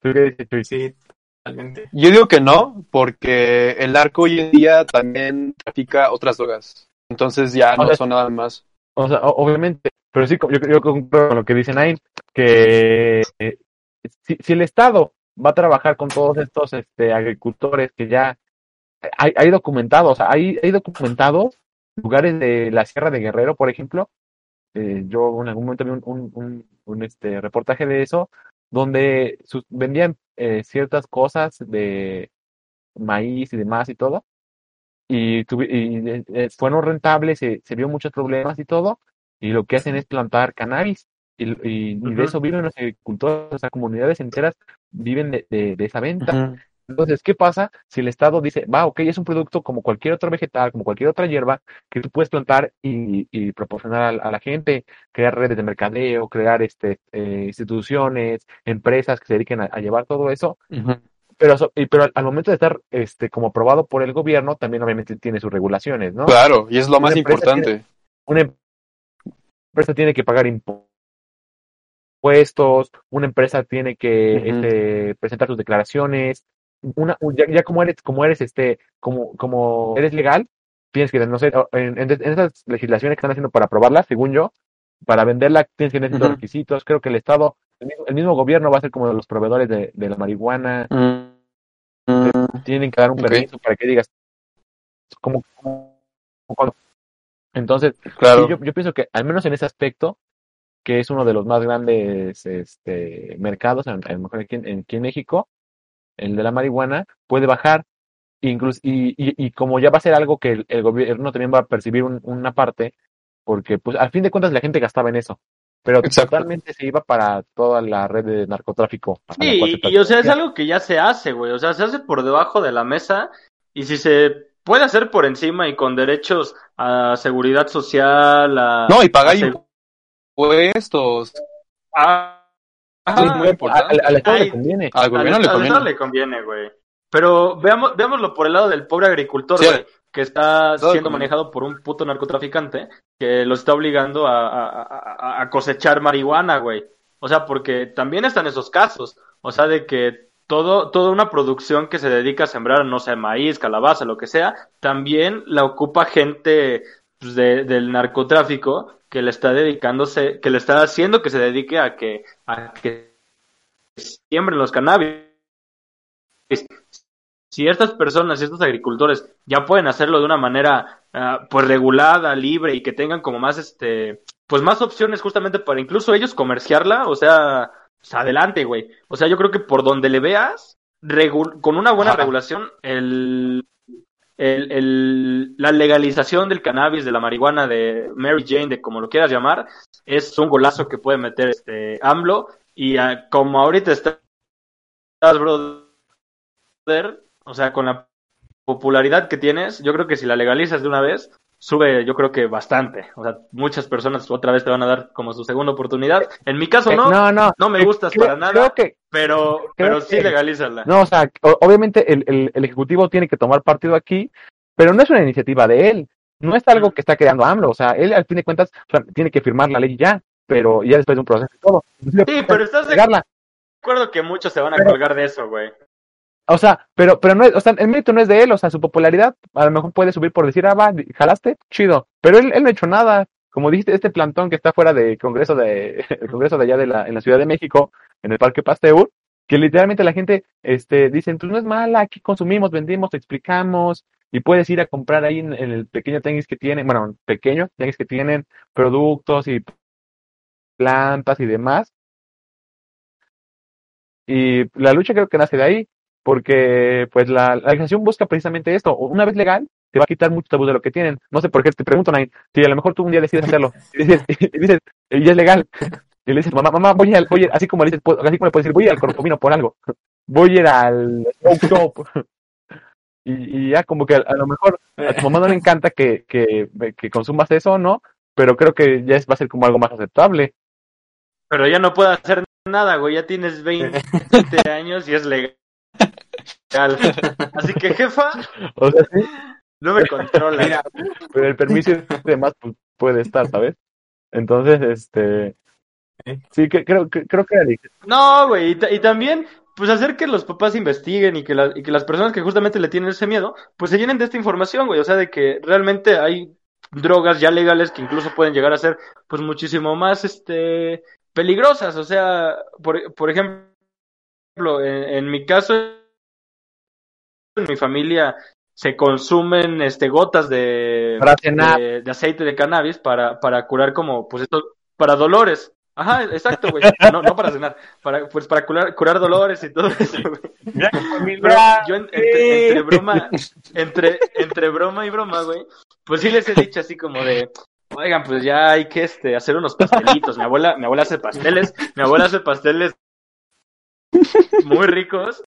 C: ¿Tú qué dices, Chuy?
D: Sí, totalmente.
A: Yo digo que no, porque el narco hoy en día también trafica otras drogas. Entonces ya
C: O
A: no
C: sea,
A: son nada más.
C: O sea, obviamente, pero sí, yo, yo concuerdo con lo que dice Nain, que eh, si, si el Estado va a trabajar con todos estos este, agricultores que ya hay, hay documentados, o sea, hay, hay documentados lugares de la Sierra de Guerrero, por ejemplo, eh, yo en algún momento vi un, un, un, un, este, reportaje de eso, donde sus- vendían eh, ciertas cosas de maíz y demás y todo, y, tuvi- y eh, eh, fueron rentables, se, se vio muchos problemas y todo, y lo que hacen es plantar cannabis, y, y, y de eso viven los agricultores, o sea, comunidades enteras viven de, de, de esa venta. Entonces, ¿qué pasa si el Estado dice, va, ok, es un producto como cualquier otro vegetal, como cualquier otra hierba, que tú puedes plantar y, y proporcionar a, a la gente, crear redes de mercadeo, crear este, eh, instituciones, empresas que se dediquen a, a llevar todo eso,
A: Ujú.
C: pero, so- y- pero al, al momento de estar este, como aprobado por el gobierno, también obviamente tiene sus regulaciones, ¿no?
A: Claro, y es lo más
C: Una
A: importante.
C: Una empresa tiene que pagar impuestos, una empresa tiene que este, presentar sus declaraciones, una, ya, ya como eres, como eres, este, como, como eres legal, tienes que, no sé, en, en, en esas legislaciones que están haciendo para aprobarla, según yo, para venderla tienes que tener
A: Ujú.
C: requisitos, creo que el Estado, el mismo, el mismo gobierno va a ser como los proveedores de, de la marihuana,
A: Mm.
C: Tienen que dar un permiso para que digas, como, como cuando Entonces,
A: Claro.
C: yo, yo pienso que al menos en ese aspecto, que es uno de los más grandes este, mercados, a lo mejor aquí en, aquí en México, el de la marihuana, puede bajar. Incluso, y, y, y como ya va a ser algo que el, el gobierno también va a percibir un- una parte, porque pues al fin de cuentas la gente gastaba en eso, pero
A: Exacto.
C: totalmente se iba para toda la red de narcotráfico.
B: Sí, y, y, o sea, es algo que ya se hace, güey. O sea, se hace por debajo de la mesa y si se puede hacer por encima y con derechos a seguridad social, a...
A: No, y pagar impuestos.
B: a-
A: es
B: Ajá.
A: muy
C: A-
A: importante.
C: al, al Estado
B: Ay,
C: le conviene.
A: Al
B: Al,
A: gobierno le
B: al. Estado le conviene, güey. Pero veamos, veámoslo por el lado del pobre agricultor,
A: Sí,
B: güey, que está siendo manejado por un puto narcotraficante que lo está obligando a, a- a- a cosechar marihuana, güey. O sea, porque también están esos casos. O sea, de que todo, toda una producción que se dedica a sembrar, no sé, maíz, calabaza, lo que sea, también la ocupa gente pues, de- del narcotráfico que le está dedicándose, que le está haciendo que se dedique a que, a que siembren los cannabis si estas personas, si estos agricultores ya pueden hacerlo de una manera ah, pues regulada, libre y que tengan como más este pues más opciones justamente para incluso ellos comerciarla, o sea, pues, adelante, güey. O sea, yo creo que por donde le veas, con una buena regulación, el, el, el- la legalización del cannabis, de la marihuana, de Mary Jane, de como lo quieras llamar, es un golazo que puede meter este AMLO. Y ah, como ahorita estás, brother, o sea, con la popularidad que tienes, yo creo que si la legalizas de una vez, sube, yo creo que bastante. O sea, muchas personas otra vez te van a dar como su segunda oportunidad. En mi caso
C: Eh,
B: no, no,
C: no, no.
B: me
C: Eh,
B: gustas
C: creo-
B: para nada,
C: Creo que,
B: pero,
C: creo
B: pero sí
C: que-
B: legalízala.
C: no, o sea, obviamente el, el, el Ejecutivo tiene que tomar partido aquí, pero no es una iniciativa de él. No es algo que está creando AMLO. O sea, él al fin de cuentas o sea, tiene que firmar la ley ya, pero ya después de un proceso y todo.
B: Sí, pero estás de acuerdo que muchos se van a
C: Pero-
B: colgar de eso, güey.
C: O sea, pero, pero no es, o sea, el mérito no es de él, o sea, su popularidad a lo mejor puede subir por decir, ah, va, jalaste, chido. Pero él, él no ha hecho nada. Como dijiste, este plantón que está fuera del Congreso de, el Congreso de allá de la, en la Ciudad de México, en el Parque Pasteur, que literalmente la gente, este, dicen, pues no es mala, aquí consumimos, vendimos, te explicamos, y puedes ir a comprar ahí en, el pequeño tenis que tienen, bueno, pequeño tenis que tienen productos y plantas y demás. Y la lucha creo que nace de ahí, porque pues la, la legalización busca precisamente esto. Una vez legal, te va a quitar mucho tabú de lo que tienen. No sé por qué te pregunto, Nain, si a lo mejor tú un día decides hacerlo, y dices, y dices, y ya es legal, y le dices, mamá, mamá, voy al, voy a- así como le dices, pues, así como le puedes decir, voy al corcovino por algo, voy a ir al smoke shop. Y, y ya como que a, a lo mejor a tu mamá no le encanta que, que, que consumas eso, ¿no? Pero creo que ya es, va a ser como algo más aceptable.
B: Pero ya no puedo hacer nada, güey. Ya tienes 20 años y es legal. Así que, jefa,
C: O sea, sí,
B: no me controla.
D: Mira,
C: pero el permiso y demás pues, puede estar, ¿sabes? Entonces, este, sí, que, creo, que, creo que era de-
B: No, güey, y también, pues hacer que los papás investiguen y que, la- y que las personas que justamente le tienen ese miedo, pues se llenen de esta información, güey. O sea, de que realmente hay drogas ya legales que incluso pueden llegar a ser, pues, muchísimo más, este, peligrosas. O sea, por, por ejemplo, en, en mi caso, en mi familia se consumen, este, gotas de, de, de aceite de cannabis para, para curar como, pues, esto, para dolores. Ajá, exacto, güey. No, no para cenar, para, pues para curar, curar dolores y todo eso, güey. Pero yo en- entre, entre broma, entre, entre broma y broma, güey, pues sí les he dicho así como de, oigan, pues ya hay que este hacer unos pastelitos. Mi abuela, mi abuela hace pasteles, mi abuela hace pasteles muy ricos.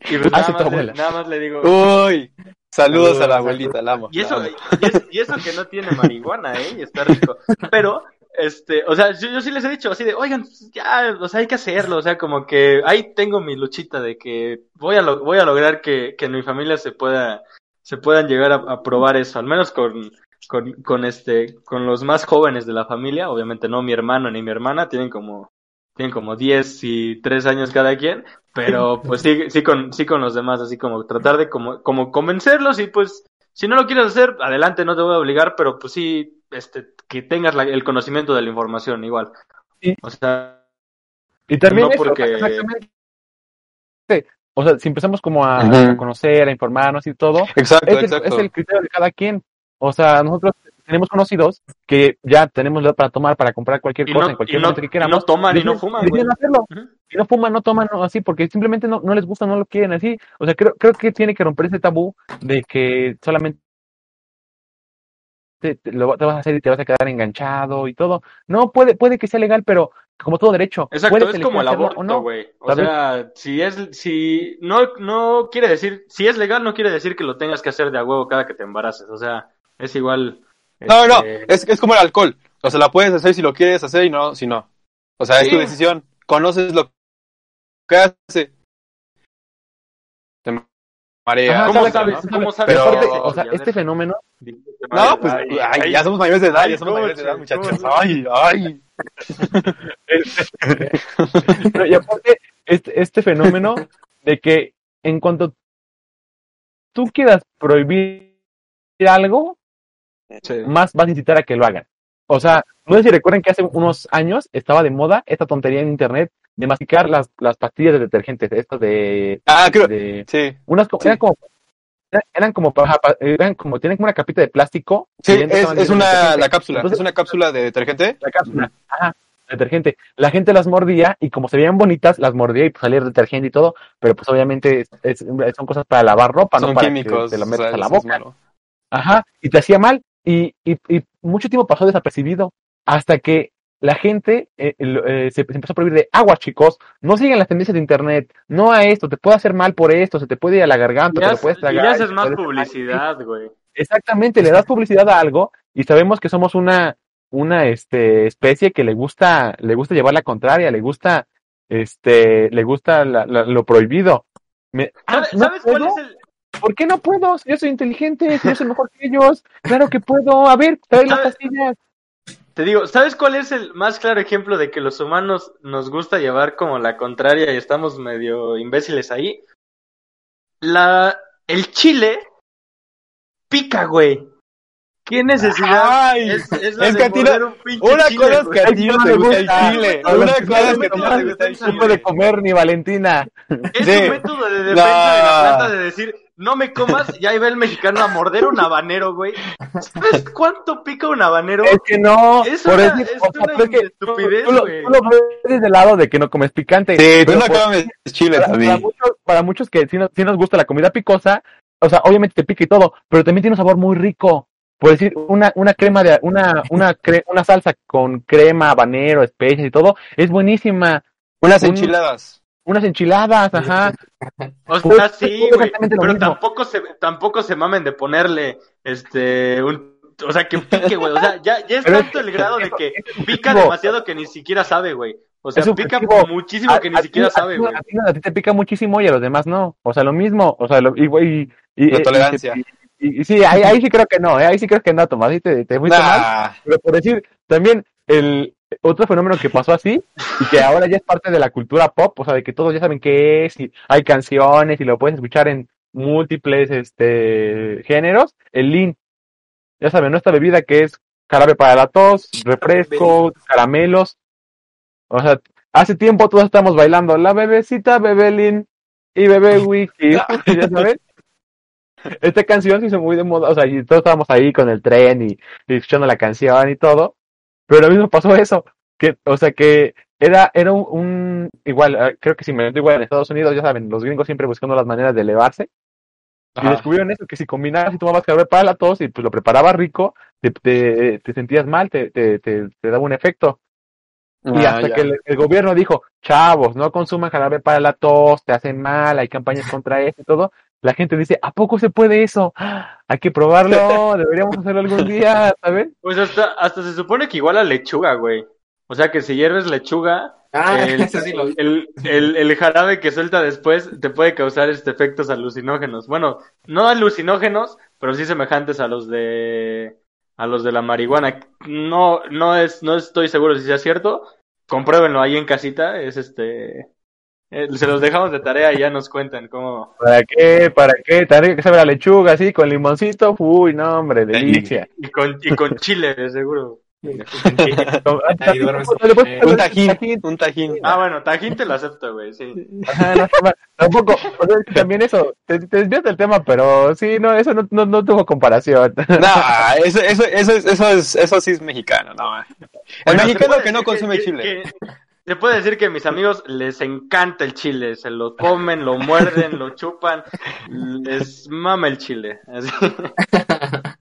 B: Y pues
C: Ah,
B: nada, más le,
C: abuela.
B: nada más le digo,
A: Uy, saludos a la abuelita, la amo.
B: y eso,
A: la amo.
B: y eso, y eso que no tiene marihuana, ¿eh? Y está rico. Pero, este, o sea, yo, yo sí les he dicho así de, oigan, ya, o sea, hay que hacerlo. O sea, como que ahí tengo mi luchita de que voy a, lo- voy a lograr que, que en mi familia se pueda, se puedan llegar a, a probar eso. Al menos con, con, con este, con los más jóvenes de la familia. Obviamente no mi hermano ni mi hermana, tienen como, tienen como 10 y 3 años cada quien. Pero pues sí, sí con, sí con los demás, así como tratar de como, como convencerlos y pues si no lo quieres hacer, adelante, no te voy a obligar, pero pues sí, este, que tengas la- el conocimiento de la información igual.
C: Sí.
B: O sea,
C: Y también
B: No
C: eso,
B: porque-
C: exactamente. O sea, si empezamos como a, conocer, a informarnos y todo,
A: Exacto,
C: es el,
A: exacto.
C: es el criterio de cada quien. O sea, nosotros tenemos conocidos que ya tenemos para tomar, para comprar cualquier
B: Y
C: cosa
B: no,
C: en cualquier
B: y no-
C: momento que
B: y
C: queramos.
B: no toman y no fuman,
C: deciden
B: güey.
C: hacerlo. Y no fuman, no toman no, así, porque simplemente no, no les gusta, no lo quieren así. O sea, creo, creo que tiene que romper ese tabú de que solamente te, te lo, te vas a hacer y te vas a quedar enganchado y todo. No, puede, puede que sea legal, pero como todo derecho.
B: Exacto, es como el aborto,
C: o no.
B: güey. O
C: ¿sabes?
B: sea, si es, si no, no quiere decir, si es legal, no quiere decir que lo tengas que hacer de a huevo cada que te embaraces. O sea, es igual.
A: No, no,
B: este,
A: es, es como el alcohol. O sea, la puedes hacer si lo quieres hacer y no, si no. O sea, es tu decisión. Conoces lo que hace. Te marea.
C: Ajá,
B: ¿Cómo
C: ¿sabes?
B: sabes?
C: ¿sabes?
B: ¿Cómo
C: Pero
B: sabes?
C: aparte,
A: Pero-
C: o sea, este fenómeno,
A: No, pues
B: Ay,
A: ay,
B: ay,
A: ya somos mayores de edad,
B: ay,
A: ya somos mayores de edad, muchachos.
B: coche.
A: Ay, ay.
C: Pero, y aparte, este, este fenómeno de que en cuanto tú quieras prohibir algo, más vas a incitar a que lo hagan. O sea, no sé si recuerdan que hace unos años estaba de moda esta tontería en internet de masticar las, las pastillas de detergentes, estas de,
A: Ah, creo.
C: de
A: Sí.
C: unas
A: Sí.
C: eran como eran como eran como tienen como una capita de plástico
A: Sí, es, una, la cápsula,
C: Entonces-
A: es una cápsula de detergente.
C: la cápsula, ajá, detergente. La gente las mordía y como se veían bonitas, las mordía y pues salía detergente y todo, pero pues obviamente es- es- son cosas para lavar ropa, no
A: Son
C: para
A: químicos.
C: que te la
A: o
C: metas
A: sea,
C: a la boca. Ajá, y te hacía mal y, y, y mucho tiempo pasó desapercibido hasta que la gente eh, eh, se, se empezó a prohibir de agua, chicos, no sigan las tendencias de internet, no a esto, te puede hacer mal por esto, se te puede ir a la garganta,
B: Ya,
C: te lo puedes tragar. y
B: haces más publicidad, güey.
C: Exactamente, le das publicidad a algo y sabemos que somos una, una este, especie que le gusta, le gusta llevar la contraria, le gusta, este, le gusta la- la- lo prohibido. Me- ah,
B: ¿Sabes,
C: ¿no
B: sabes cuál es el,
C: ¿Por qué no puedo? Si yo soy inteligente, si yo soy mejor que ellos. Claro que puedo. A ver, trae las pastillas.
B: Te digo, ¿sabes cuál es el más claro ejemplo de que los humanos nos gusta llevar como la contraria y estamos medio imbéciles ahí? La, el chile pica, güey. ¿Qué necesidad?
A: Ay,
B: es, es la
A: es
B: de
A: que a ti no-
B: un pinche
A: Una
B: chile,
A: cosa es que a ti no te gusta el chile.
C: A
A: Una cosa es que a ti no te gusta el
C: No
A: chile.
C: puede comer ni Valentina.
B: Es
A: Sí.
B: un método de defensa
A: No.
B: de la planta de decir, no me comas, y ahí va el mexicano a morder un habanero, güey. ¿Sabes cuánto pica un habanero?
C: Es que no.
B: Es
C: por
B: una-
C: eso-
B: es una
C: es que
B: estupidez,
C: tú, lo,
B: güey.
C: tú lo ves desde el lado de que no comes picante.
A: Sí, tú no
C: por-
A: comes chile
C: para, muchos, para muchos que sí nos, sí nos gusta la comida picosa, o sea, obviamente te pica y todo, pero también tiene un sabor muy rico. Por decir, una, una crema de, una, una, cre- una salsa con crema, habanero, especias y todo, es buenísima.
A: Unas
C: un-
A: enchiladas.
C: Unas enchiladas, ajá.
B: O
C: Pues,
B: sea, sí,
C: es
B: güey. Pero
C: mismo.
B: tampoco se, tampoco se mamen de ponerle, este, un, o sea, que pique, güey. O sea, ya, ya es
C: Pero
B: tanto el grado de que pica demasiado que ni siquiera sabe, güey. O sea, pica muchísimo que ni
C: A-
B: siquiera
C: a
B: sabe, güey.
C: A, ti, a ti te pica muchísimo y a los demás no. O sea, lo mismo. O sea, lo, y, y, y-
A: La
C: y-
A: tolerancia.
C: Y, y- y sí, ahí, ahí sí creo que no. ¿eh? Ahí sí creo que no, Tomás. Te, te fuiste mal.
A: Nah.
C: Pero por decir, también el otro fenómeno que pasó así y que ahora ya es parte de la cultura pop, o sea, de que todos ya saben qué es y hay canciones y lo puedes escuchar en múltiples este géneros, el lean. Ya saben, nuestra bebida que es jarabe para la tos, refresco, caramelos. O sea, hace tiempo todos estamos bailando la bebecita, bebé lean y bebé wiki, ya saben. Esta canción se hizo muy de moda, o sea, y todos estábamos ahí con el tren y, y escuchando la canción y todo. Pero lo mismo pasó eso, que, o sea, que era, era un, un- igual, eh, creo que si me igual en Estados Unidos, ya saben, los gringos siempre buscando las maneras de elevarse. Y descubrieron eso, que si combinabas y tomabas jarabe para la tos y pues lo preparabas rico, te, te, te sentías mal, te, te, te, te daba un efecto. Y
A: Ah,
C: hasta
A: ya.
C: que el, el gobierno dijo, chavos, no consuman jarabe para la tos, te hacen mal, hay campañas contra eso y todo, la gente dice, ¿a poco se puede eso? ¡Ah! Hay que probarlo, deberíamos hacerlo algún día, ¿saben?
B: Pues hasta, hasta se supone que igual a lechuga, güey. O sea, que si hierves lechuga,
D: Ah,
B: el,
D: sí lo
B: el, el, el jarabe que suelta después te puede causar este efectos alucinógenos. Bueno, no alucinógenos, pero sí semejantes a los de a los de la marihuana. No, no es, no estoy seguro si sea cierto. Compruébenlo ahí en casita. Es este, eh, se los dejamos de tarea y ya nos cuentan cómo.
C: ¿Para qué? ¿Para qué? Rico que sabe la lechuga así, con limoncito, uy, no, hombre, delicia.
B: Y con, y con chile, de seguro.
D: Ahí Eh,
A: Un tajín, un tajín.
B: Ah, bueno, Tajín te lo acepto, güey, sí.
C: Ajá, no. Tampoco, o sea, también eso, te, te desvías del tema, pero sí, no, eso no, no, no tuvo comparación.
A: No, eso, eso, eso, es- eso, es, eso sí es mexicano, no. El
B: Bueno,
A: mexicano
B: puede
A: que no consume
B: que-
A: chile.
B: que- se puede decir que a mis amigos les encanta el chile, se lo comen, lo muerden, lo chupan, les mama el chile. Así.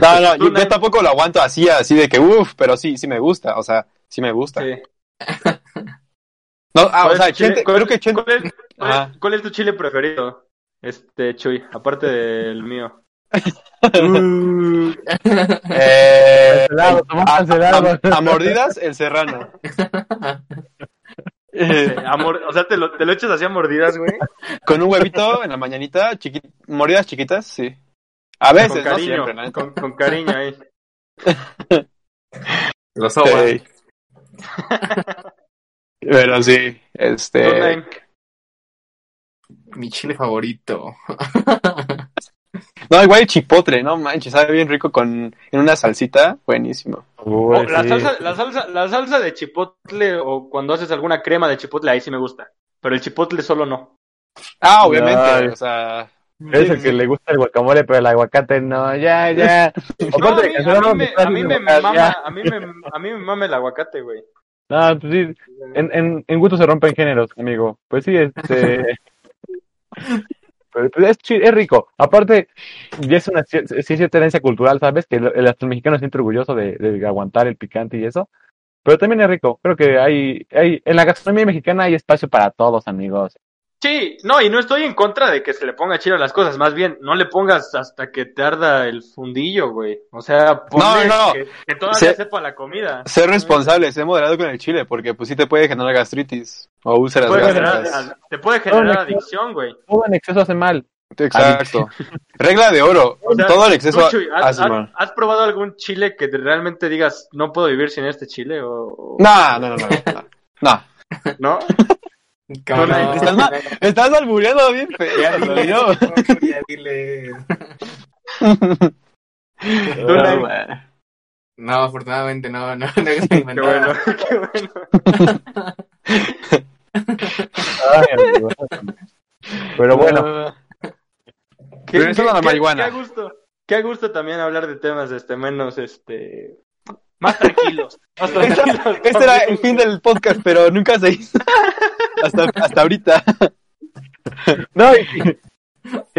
A: No, no, yo, tampoco lo aguanto así, así de que, uff, pero sí, sí me gusta, o sea, sí me gusta.
B: Sí.
A: No, ah, o
B: ¿Cuál
A: sea,
B: chile- cuál-
A: creo que Chente,
B: ¿cuál es, cuál es-
A: Ajá.
B: cuál es tu chile preferido? Este, Chuy, aparte del mío.
A: eh,
C: Cancelado, Tomás
A: a,
C: cancelado.
A: a- a mordidas, el serrano. Eh,
B: o sea, te lo, te lo echas así a mordidas, güey.
A: con un huevito en la mañanita, chiqui- mordidas chiquitas, sí. A veces,
B: Con
A: no
B: cariño,
A: siempre,
B: con, con cariño ahí.
D: Los sobas.
A: Sí. Pero sí, este...
D: Mi chile favorito.
A: No, igual el chipotle, no manches, sabe bien rico con en una salsita, buenísimo.
C: Uy,
B: Oh, la, salsa, la, salsa, la salsa de chipotle o cuando haces alguna crema de chipotle, ahí sí me gusta. Pero el chipotle solo no.
A: Ah, obviamente,
C: Ay.
A: o sea,
C: Es el que le gusta el guacamole, pero el aguacate no, ya, ya.
B: No, a mí, me, mama,
C: ya.
B: a mí me, a mí me mama el aguacate, güey.
C: No, pues sí, en, en, en gusto se rompen géneros, amigo. Pues sí, este... Pues, es, es rico. Aparte, ya es una cierta herencia cultural, ¿sabes? Que el, el mexicano se siente orgulloso de, de aguantar el picante y eso. Pero también es rico. Creo que hay, hay, en la gastronomía mexicana hay espacio para todos, amigos.
B: Sí, no, y no estoy en contra de que se le ponga chile a las cosas, más bien, no le pongas hasta que te arda el fundillo, güey. O sea, ponle
A: No, no.
B: Que, que todavía
A: Se-
B: sepa la comida.
A: ser responsable, ser moderado con el chile, porque pues sí te puede generar gastritis o
B: Te
A: úlceras
B: puede
A: gástricas.
B: generar, te puede generar adicción, güey.
C: Todo en exceso hace mal.
A: Exacto. Regla de oro,
B: O sea,
A: todo el exceso
B: tú, Chuy, ¿has,
A: hace
B: has-
A: mal.
B: has probado algún chile que te- realmente digas, no puedo vivir sin este chile? O, o-
A: No, no, no, no. no. No.
B: ¿No?
D: ¿Cómo no?
A: Estás, estás albureando bien feo.
D: Ya
A: lo
D: dile, ya dile. No, afortunadamente no, no, no
B: Qué bueno, qué bueno.
C: Ay, amigo. Pero bueno,
B: Qué,
A: a la
B: qué-
A: marihuana.
B: Qué a gusto. Qué gusto también hablar de temas este menos este más tranquilos. Más tranquilos.
A: Este era el fin del podcast, pero nunca se hizo. Hasta, hasta ahorita.
C: no, y,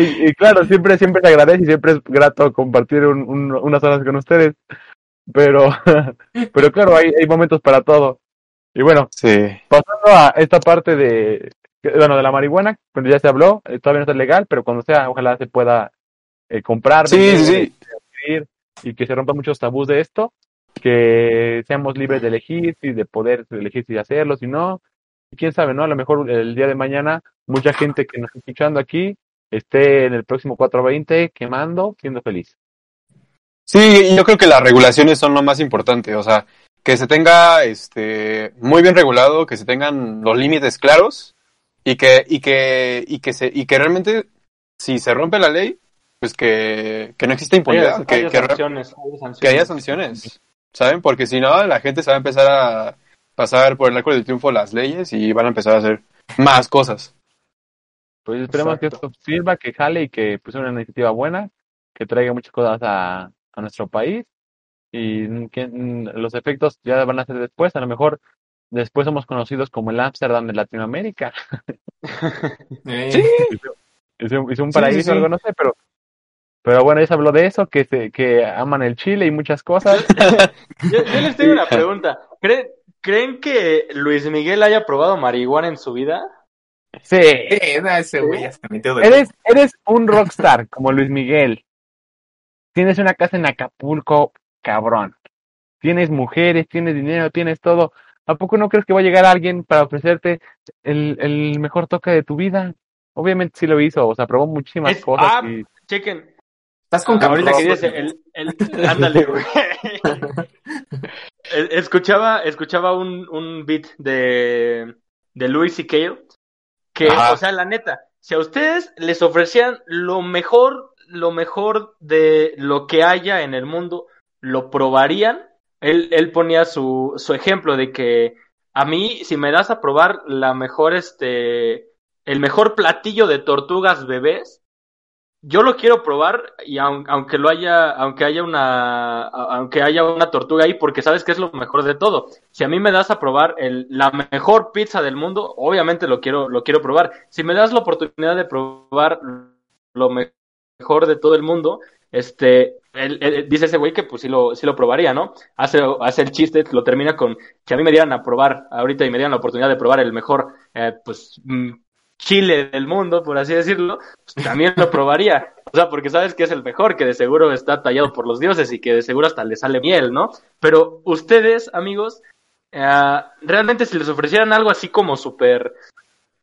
C: y- y claro, siempre, siempre se agradece y siempre es grato compartir un- un- unas horas con ustedes. Pero, pero claro, hay, hay momentos para todo. Y bueno,
A: Sí.
C: pasando a esta parte de, bueno, de la marihuana, cuando ya se habló, eh, todavía no está legal, pero cuando sea, ojalá se pueda eh, comprar,
A: Sí,
C: vender,
A: sí,
C: y que se rompan muchos tabús de esto, que seamos libres de elegir, y de poder elegir si hacerlo, si no, y quién sabe, ¿no? A lo mejor el día de mañana, mucha gente que nos está escuchando aquí esté en el próximo 420 quemando, siendo feliz.
A: Sí, y yo creo que las regulaciones son lo más importante, o sea, que se tenga este muy bien regulado, que se tengan los límites claros y que y que y que se y que realmente si se rompe la ley, pues que, que no exista impunidad,
B: Haya-
A: que,
B: haya
A: que, re-
B: sanciones, haya sanciones.
A: que haya sanciones, ¿saben? Porque si no la gente se va a empezar a pasar por el arco del triunfo las leyes y van a empezar a hacer más cosas.
C: Pues esperemos que esto sirva, que jale y que pues sea una iniciativa buena, que traiga muchas cosas a, a nuestro país y que mm, los efectos ya van a ser después, a lo mejor después somos conocidos como el Ámsterdam de Latinoamérica.
D: Eh,
C: Es un, es un
A: Sí,
C: paraíso,
A: sí, sí.
C: algo no sé, pero pero bueno, ya se habló de eso, que se, que aman el Chile y muchas cosas.
B: Yo, yo les tengo una pregunta. ¿Creen, ¿Creen que Luis Miguel haya probado marihuana en su vida?
C: Sí,
D: no, ese güey ya se metió de
C: eres, eres un rockstar como Luis Miguel. Tienes una casa en Acapulco, cabrón. Tienes mujeres, tienes dinero, tienes todo. ¿A poco no crees que va a llegar alguien para ofrecerte el, el mejor toque de tu vida? Obviamente sí lo hizo, o sea, probó muchísimas
B: Es-
C: cosas
B: ah,
C: y
B: Chequen.
D: Estás con
B: Ahorita que
D: Campos,
B: dice el, el, ándale, güey. Eh, Escuchaba, escuchaba un, un beat de, de Louis C.K. que,
A: Ajá.
B: o sea, la neta, si a ustedes les ofrecían lo mejor, lo mejor de lo que haya en el mundo lo probarían. Él, él ponía su, su ejemplo de que a mí, si me das a probar la mejor, este, el mejor platillo de tortugas bebés, yo lo quiero probar y aun- aunque lo haya, aunque haya una, aunque haya una tortuga ahí, porque sabes que es lo mejor de todo. Si a mí me das a probar el, la mejor pizza del mundo, obviamente lo quiero, lo quiero probar. Si me das la oportunidad de probar lo me- mejor de todo el mundo, este, dice ese güey que pues sí lo, sí lo probaría, ¿no? Hace, hace el chiste, lo termina con que a mí me dieran a probar ahorita y me dieran la oportunidad de probar el mejor, eh, pues, mm, chile del mundo, por así decirlo, pues también lo probaría. O sea, porque sabes que es el mejor, que de seguro está tallado por los dioses y que de seguro hasta le sale miel, ¿no? Pero ustedes, amigos, eh, realmente si les ofrecieran algo así como súper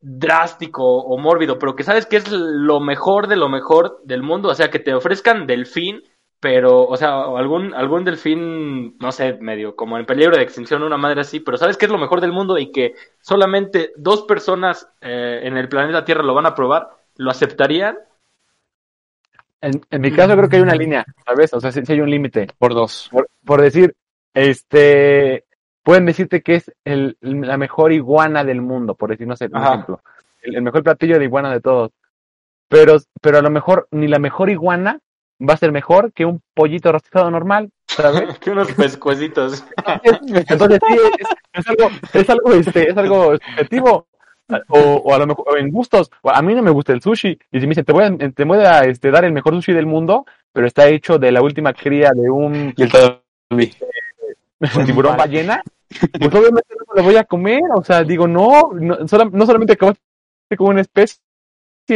B: drástico o mórbido, pero que sabes que es lo mejor de lo mejor del mundo, o sea, que te ofrezcan delfín, pero, o sea, algún, algún delfín, no sé, medio como en peligro de extinción, una madre así, pero sabes que es lo mejor del mundo y que solamente dos personas eh, en el planeta Tierra lo van a probar, ¿lo aceptarían?
C: En, en mi caso creo que hay una línea, ¿sabes? O sea, sí, sí hay un límite.
A: Por dos.
C: Por, por decir, este, pueden decirte que es el, la mejor iguana del mundo, por decir, no sé, un
B: Ajá.
C: ejemplo. El, el mejor platillo de iguana de todos. Pero, pero a lo mejor ni la mejor iguana va a ser mejor que un pollito rostizado normal, ¿sabes?
B: que unos pescuecitos.
C: Entonces sí, es, es algo, es algo, este, es algo subjetivo. O, o a lo mejor o en gustos. A mí no me gusta el sushi. Y si me dicen, te voy a, te voy a este, dar el mejor sushi del mundo, pero está hecho de la última cría de un
A: Toby.
C: tiburón ballena, pues obviamente no me lo voy a comer. O sea, digo, no, no, sola- no solamente acabaste con una especie.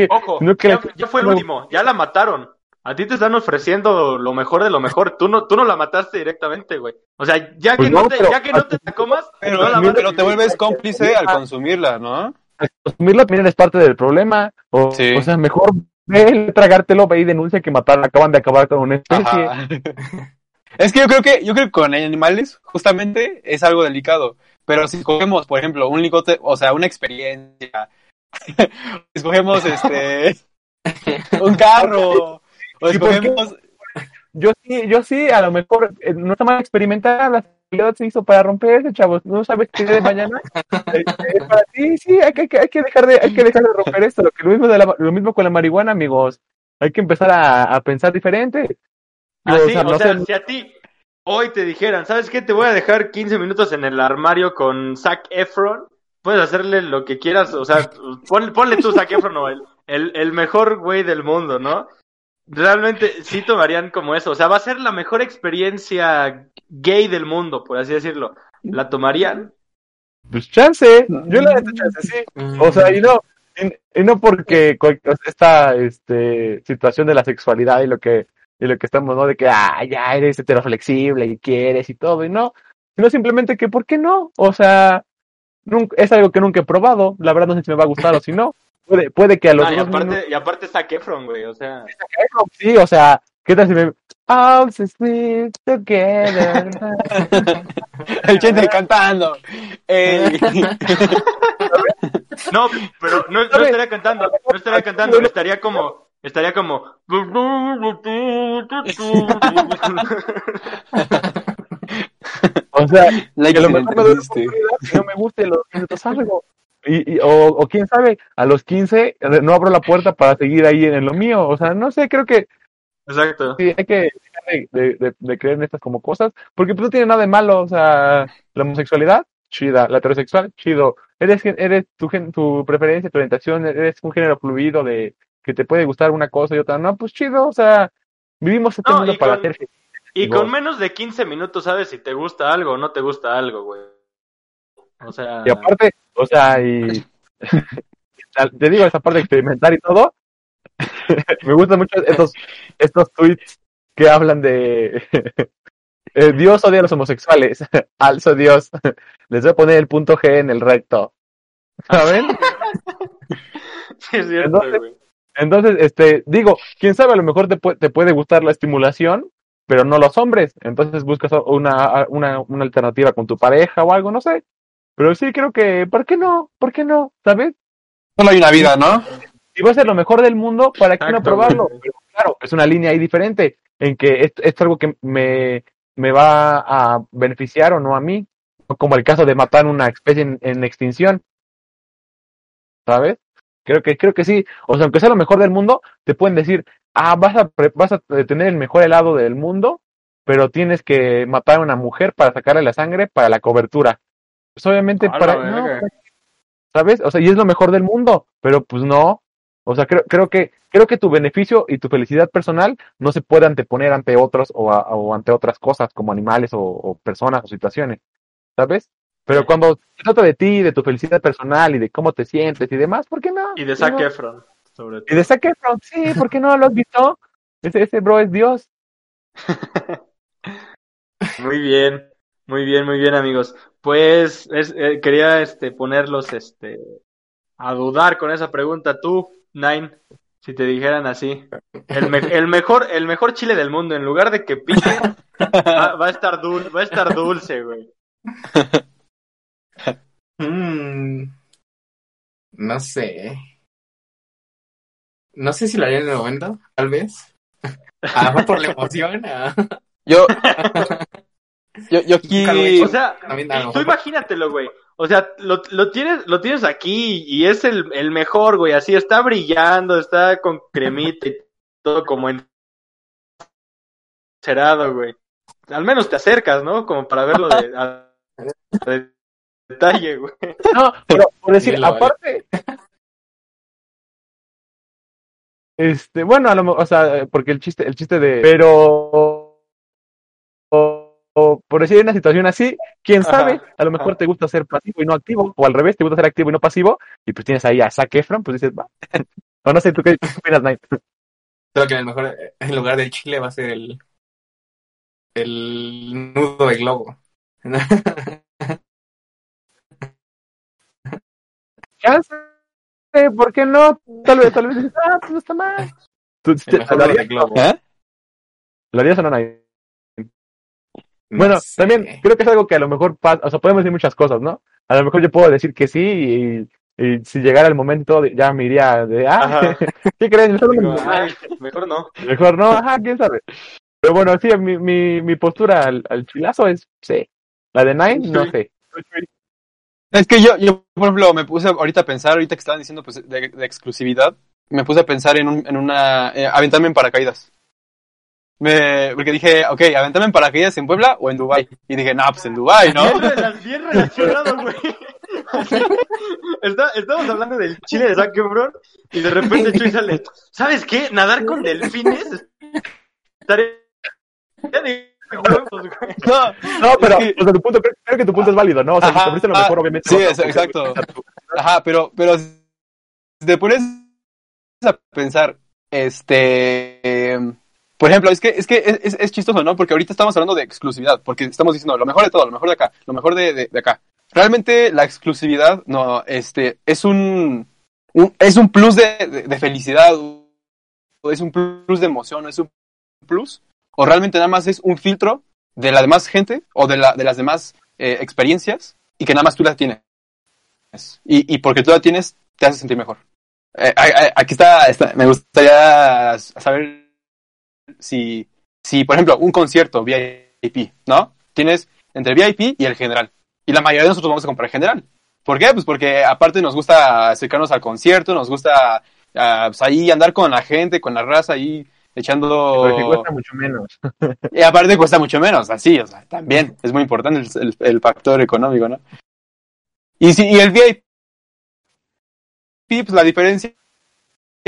B: Ojo,
C: No que
B: ya,
C: la-
B: ya fue el último, ya la mataron. A ti te están ofreciendo lo mejor de lo mejor. Tú no, tú no la mataste directamente, güey. O sea, ya que
C: Pues
B: no,
C: no,
B: te,
C: pero-
B: ya que no te la comas,
A: Pero,
B: no la
A: pero
B: matas.
A: te vuelves cómplice al consumirla, ¿no?
C: Consumirlo también es parte del problema. O,
A: Sí.
C: o sea, mejor ve tragártelo, ve y denuncia que matar, acaban de acabar con una especie.
A: Ajá. Es que yo creo que, yo creo que con animales, justamente, es algo delicado. Pero si escogemos, por ejemplo, un licote, o sea, una experiencia, escogemos este un carro,
C: ¿Y por qué?
A: escogemos
C: Yo sí, yo sí, a lo mejor eh, no está mal experimentar, la realidad se hizo para romperse, chavos. No sabes qué de mañana. Eh, eh, para ti, sí, hay que, hay que- hay que dejar de, hay que dejar de romper esto. Lo, que, lo, mismo de la- lo mismo con la marihuana, amigos. Hay que empezar a, a pensar diferente.
B: Así,
C: o sea,
B: o si a ti hoy te dijeran, ¿sabes qué? Te voy a dejar 15 minutos en el armario con Zac Efron. Puedes hacerle lo que quieras, o sea, pon- ponle tú Zac Efron o el, el, el mejor güey del mundo, ¿no? Realmente sí tomarían como eso, o sea, va a ser la mejor experiencia gay del mundo, por así decirlo. ¿La tomarían?
C: Pues chance, yo la neta chance, sí. O sea, y no, y, y no porque esta este, situación de la sexualidad y lo que y lo que estamos, ¿no? De que, ah, ya eres heteroflexible y quieres y todo, y no, sino simplemente que, ¿por qué no? O sea, nunca, es algo que nunca he probado, la verdad no sé si me va a gustar o si no. Puede, puede que a los
B: Ah, y aparte,
C: minutos-
B: y aparte Zac Efron, güey, o sea...
C: sí, o sea, ¿qué tal si me... All so sweet together.
A: el chente cantando. Ey.
B: No, pero no, no estaría cantando, no estaría cantando, estaría como, estaría como.
C: o sea,
A: Like
C: que lo mejor me la no me guste los minutos algo. Y, y- o, o quién sabe, a los 15 eh, no abro la puerta para seguir ahí en lo mío. O sea, no sé, creo que
B: Exacto.
C: sí, hay que dejar de, de- de- de creer en estas como cosas, porque pues no tiene nada de malo. O sea, la homosexualidad, chida. La heterosexual, chido. Eres, eres tu, gen- tu preferencia, tu orientación, eres un género fluido de que te puede gustar una cosa y otra. No, pues chido. O sea, vivimos este
B: No,
C: mundo para hacer
B: Y con menos de 15 minutos sabes si te gusta algo o no te gusta algo, güey. O sea.
C: Y aparte, o sea, y te digo esa parte de experimentar y todo. me gustan mucho estos, estos tweets que hablan de eh, Dios odia a los homosexuales. Alzo Dios. Les voy a poner el punto G en el recto. ¿Saben?
B: Sí, es cierto,
C: Entonces-
B: güey.
C: Entonces, este, digo, quién sabe, a lo mejor te, pu- te puede gustar la estimulación, pero no los hombres. Entonces buscas una, una, una alternativa con tu pareja o algo, no sé. Pero sí creo que, ¿por qué no? ¿Por qué no? ¿Sabes?
A: Solo hay una vida, ¿no?
C: si va a ser lo mejor del mundo, ¿para qué no probarlo? Pero claro, es una línea ahí diferente, en que esto, esto es algo que me, me va a beneficiar o no a mí, como el caso de matar una especie en, en extinción, ¿sabes? Creo que, creo que sí. O sea, aunque sea lo mejor del mundo, te pueden decir, ah, vas a, pre- vas a tener el mejor helado del mundo, pero tienes que matar a una mujer para sacarle la sangre para la cobertura. Pues obviamente para, no, ¿sabes? O sea, y es lo mejor del mundo, pero pues no. O sea, creo, creo que, creo que tu beneficio y tu felicidad personal no se puede anteponer ante otros o, a- o ante otras cosas como animales o, o personas o situaciones, ¿sabes? Pero cuando se trata de ti, de tu felicidad personal y de cómo te sientes y demás, ¿por qué no?
B: Y de Zac
C: No.
B: Efron, sobre
C: Y
B: todo.
C: de Zac Efron, sí, ¿por qué no lo has visto? Ese, ese bro es Dios.
B: Muy bien, muy bien, muy bien, amigos. Pues es- eh, quería este ponerlos este a dudar con esa pregunta. Tú, Nine, si te dijeran así, el, me- el mejor, el mejor chile del mundo, en lugar de que pique, va, va a estar dul- va a estar dulce, güey.
D: Mm, no sé. No sé si lo haría en el momento, tal vez. A lo mejor por la emoción. ah.
A: Yo, yo, yo aquí,
D: he.
B: O sea, tú imagínatelo, güey. O sea, lo, lo tienes, lo tienes aquí y es el, el mejor, güey. Así está brillando, está con cremita y todo como encerado, güey. Al menos te acercas, ¿no? Como para verlo de, a- de detalle, güey.
C: No, pero por decir,
D: vale.
C: aparte. Este, bueno, a lo mejor, o sea, porque el chiste, el chiste de. Pero. Por decir una situación así, quién
B: Ajá,
C: sabe, a lo mejor
B: ajá.
C: te gusta ser pasivo y no activo, o al revés, te gusta ser activo y no pasivo, y pues tienes ahí a Zac Efron, pues dices, va. O no sé, ¿tú qué opinas, Knight?
D: Creo que en el mejor, en lugar del chile va a ser el, el nudo de globo.
C: Ya sé, ¿por qué no? Tal vez, tal vez dices, ah, pues no está mal. ¿Tú,
D: El mejor
C: ¿lo,
D: de
C: harías,
D: globo.
A: ¿eh?
C: ¿Lo harías o no, Knight?
D: No
C: Bueno,
D: sé.
C: también creo que es algo que a lo mejor pasa, o sea, podemos decir muchas cosas, ¿no? A lo mejor yo puedo decir que sí y, y si llegara el momento de- ya me iría de, ah,
B: Ajá.
C: ¿qué crees? Mejor
B: Digo,
C: no,
B: ay, mejor no.
C: mejor no, ajá, quién sabe. Pero bueno, sí, mi, mi, mi postura al, al chilazo es sí. La de Nine, no
B: Sí.
C: sé.
A: Es que yo, yo, por ejemplo, me puse ahorita a pensar, ahorita que estaban diciendo pues, de, de exclusividad, me puse a pensar en, un, en una... eh, aventarme en paracaídas. Me, porque dije, ok, aventarme en paracaídas en Puebla o en Dubai Y dije, no, pues en Dubai ¿no?
B: Bien, rela- bien relacionado, güey. Está- estamos hablando del chile de Zac Efron y de repente Chuy sale, ¿sabes qué? Nadar con delfines de güey.
A: No,
C: No, pero, o sea, tu punto, creo, creo que tu punto es válido, ¿no? O sea,
A: Ajá,
C: si te lo
A: ah,
C: mejor, obviamente.
A: sí, es- exacto. Ajá, pero, pero si te pones a pensar, este, eh, por ejemplo, es que, es que es, es- chistoso, ¿no? Porque ahorita estamos hablando de exclusividad, porque estamos diciendo lo mejor de todo, lo mejor de acá, lo mejor de, de- acá. Realmente la exclusividad, no, este, es un, un- es un plus de, de- felicidad, es un plus de emoción, es un plus, o realmente nada más es un filtro de la demás gente, o de, la, de las demás eh, experiencias, y que nada más tú la tienes. Y, y porque tú la tienes, te hace sentir mejor. Eh, aquí está, está- me gustaría saber si, si, por ejemplo, un concierto VIP, ¿no? Tienes entre VIP y el general. Y la mayoría de nosotros vamos a comprar general. ¿Por qué? Pues porque aparte nos gusta acercarnos al concierto, nos gusta ah, pues ahí andar con la gente, con la raza ahí echando...
C: Porque cuesta mucho menos.
A: Y aparte cuesta mucho menos, así, o sea, también es muy importante el, el- el factor económico, ¿no? Y si y el VIP, pues la diferencia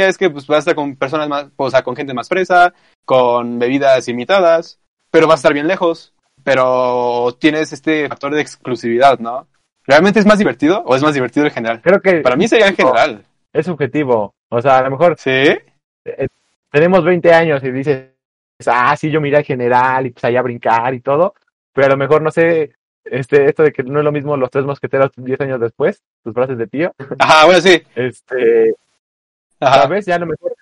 A: es que pues vas a estar con personas más, o sea, con gente más fresa, con bebidas imitadas, pero vas a estar bien lejos, pero tienes este factor de exclusividad, ¿no? ¿Realmente es más divertido o es más divertido el general?
C: Creo que
A: Para mí sería el general.
C: es subjetivo. O sea, a lo mejor
A: ¿Sí?
C: tenemos 20 años y dices, ah, sí, yo miré al general y pues allá a brincar y todo, pero a lo mejor no sé, este, esto de que no es lo mismo los tres mosqueteros 10 años después, tus frases de tío,
A: Ajá, bueno, sí.
C: este,
A: Ajá.
C: ¿sabes? Ya a lo mejor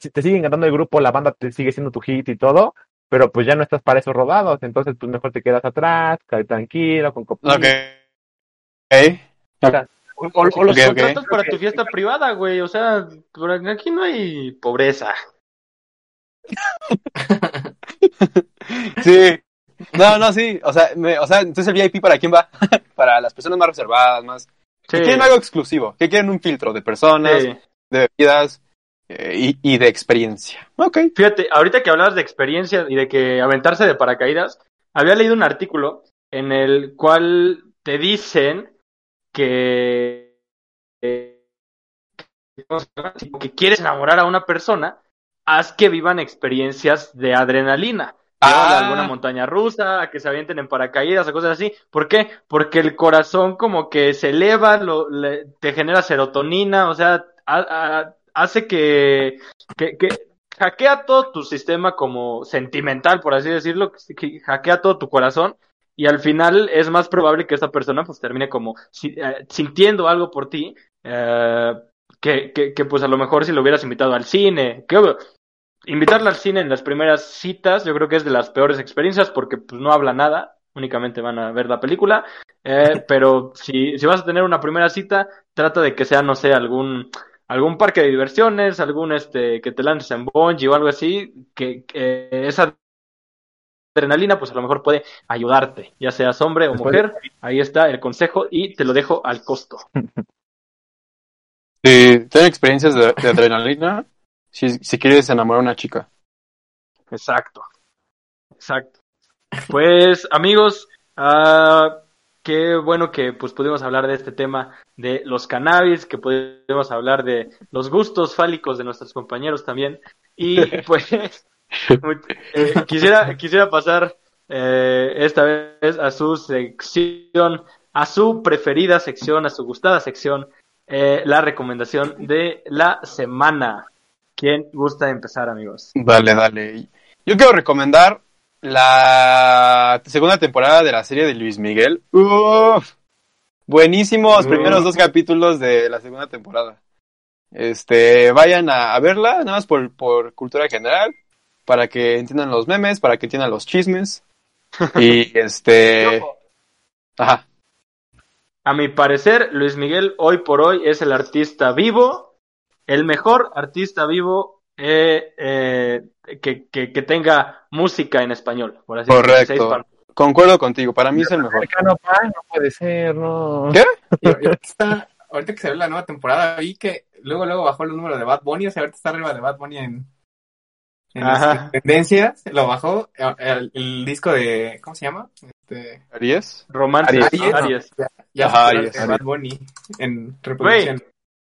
C: si te sigue encantando el grupo, la banda te sigue siendo tu hit y todo, pero pues ya no estás para esos rodados, entonces pues mejor te quedas atrás, cae tranquilo, con copita.
A: Ok. Ok.
B: O, o- o los contratos para tu fiesta privada, güey. O sea, por aquí no hay pobreza.
A: Sí. No, no, sí. O sea, me- o sea, entonces el VIP para quién va? para las personas más reservadas, más. Que
B: Sí,
A: quieren algo exclusivo. Que quieren un filtro de personas,
B: sí.
A: De bebidas eh, y, y de experiencia. Ok.
B: Fíjate, ahorita que hablabas de experiencia y de que aventarse de paracaídas, había leído un artículo en el cual te dicen que, eh, que quieres enamorar a una persona, haz que vivan experiencias de adrenalina. A
A: Ah.
B: alguna montaña rusa, a que se avienten en paracaídas o cosas así. ¿Por qué? Porque el corazón como que se eleva, lo, le- te genera serotonina, o sea, hace que, que, que hackea todo tu sistema como sentimental, por así decirlo, que hackea todo tu corazón y al final es más probable que esta persona pues termine como eh, sintiendo algo por ti, eh, que, que, que pues a lo mejor si lo hubieras invitado al cine, que invitarla al cine en las primeras citas yo creo que es de las peores experiencias porque pues no habla nada, únicamente van a ver la película, eh, pero si, si vas a tener una primera cita, trata de que sea, no sé, algún algún parque de diversiones, algún este que te lances en bungee o algo así, que, que esa adrenalina pues a lo mejor puede ayudarte, ya seas hombre o
C: Después-
B: mujer, ahí está el consejo y te lo dejo al costo.
A: Sí, ten experiencias de, de adrenalina si, si quieres enamorar a una chica.
B: Exacto. Exacto. Pues, amigos, ah, qué bueno que pues pudimos hablar de este tema de los cannabis, que pudimos hablar de los gustos fálicos de nuestros compañeros también. Y pues eh, quisiera, quisiera pasar eh, esta vez a su sección, a su preferida sección, a su gustada sección, eh, la recomendación de la semana. ¿Quién gusta empezar, amigos?
A: Dale, dale. Yo quiero recomendar la segunda temporada de la serie de Luis Miguel. Uf, buenísimos primeros dos capítulos de la segunda temporada. Este, vayan a, a verla, nada más por, por cultura general, para que entiendan los memes, para que entiendan los chismes. Y este, ajá,
B: A mi parecer, Luis Miguel hoy por hoy es el artista vivo, el mejor artista vivo eh, eh, que, que, que tenga música en español, por así decirlo,
A: Correcto. concuerdo contigo, para mí es el mejor.
C: No puede ser, no.
A: ¿Qué?
D: Y ahorita, está- ahorita que se ve la nueva temporada, vi que luego luego bajó el número de Bad Bunny, o sea, ahorita está arriba de Bad Bunny en, en
B: Ajá.
D: tendencias, lo bajó el, el- el disco de, ¿cómo se llama? Este,
A: ¿Aries?
B: Romance,
C: Aries.
B: Aries.
D: ya, ya
A: Ajá, Aries.
D: Bad Bunny en reproducción.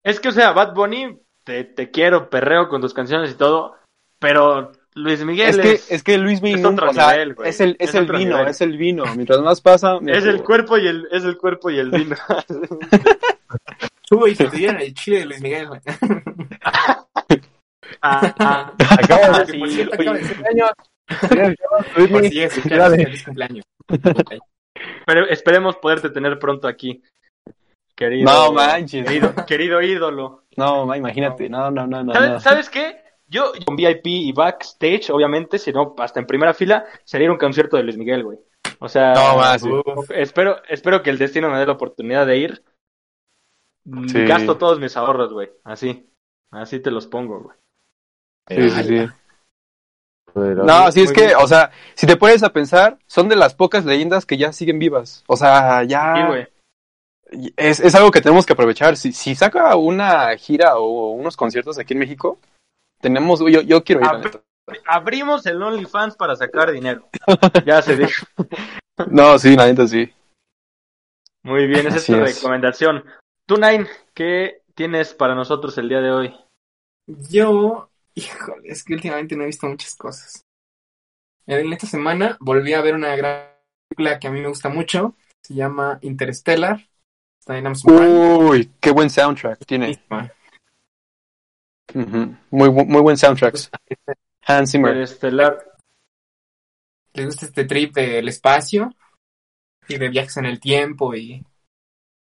B: Es que, o sea, Bad Bunny, te, te quiero, perreo con tus canciones y todo, pero Luis Miguel
A: Es
B: es,
A: que, es que Luis Miguel,
B: es otro
A: o sea,
B: nivel, güey.
A: es el, es
B: Es
A: el
B: otro
A: vino,
B: nivel.
A: es el vino. Mientras más pasa,
B: es
A: mejor.
B: el cuerpo y el, es el cuerpo y el vino.
D: Uy, si te dieran el chile de Luis Miguel, güey.
B: Ah, ah.
C: Acabo de
B: Sí,
D: por cierto, acaba de
C: años.
D: Por si
C: felicidades.
D: feliz cumpleaños.
B: pero esperemos poderte tener pronto aquí. Querido,
A: No manches.
B: Querido, querido ídolo.
A: No, ma, imagínate. No, no, no, no.
B: ¿Sabes,
A: no.
B: sabes qué? Yo con VIP y backstage, obviamente, si no, hasta en primera fila, sería un concierto de Luis Miguel, güey. O sea,
A: No, más, sí.
D: Uf,
B: espero, espero que el destino me dé la oportunidad de ir. Mm,
A: Sí.
B: Gasto todos mis ahorros, güey. Así. Así te los pongo, güey.
A: Sí, sí, sí.
C: Pero-
A: No, sí es que,
B: bien.
A: o sea, si te pones a pensar, son de las pocas leyendas que ya siguen vivas. O sea,
B: Sí,
A: ya
B: güey.
A: es, es algo que tenemos que aprovechar. Si, si saca una gira o unos conciertos aquí en México, tenemos, yo, yo quiero ir. neta.
B: Abrimos el OnlyFans para sacar dinero. Ya se dijo.
A: No, sí, la neta sí.
B: Muy bien, esa es tu recomendación. Tú, Nine, ¿qué tienes para nosotros el día de hoy?
D: Yo, híjole, es que últimamente no he visto muchas cosas. En esta semana volví a ver una gran película que a mí me gusta mucho. Se llama Interstellar. Está en Amazon Prime.
A: Uy, qué buen soundtrack tiene. Muy, muy buen soundtrack. Hans Zimmer.
B: Interestelar.
D: ¿Les gusta este trip del espacio? Y de viajes en el tiempo y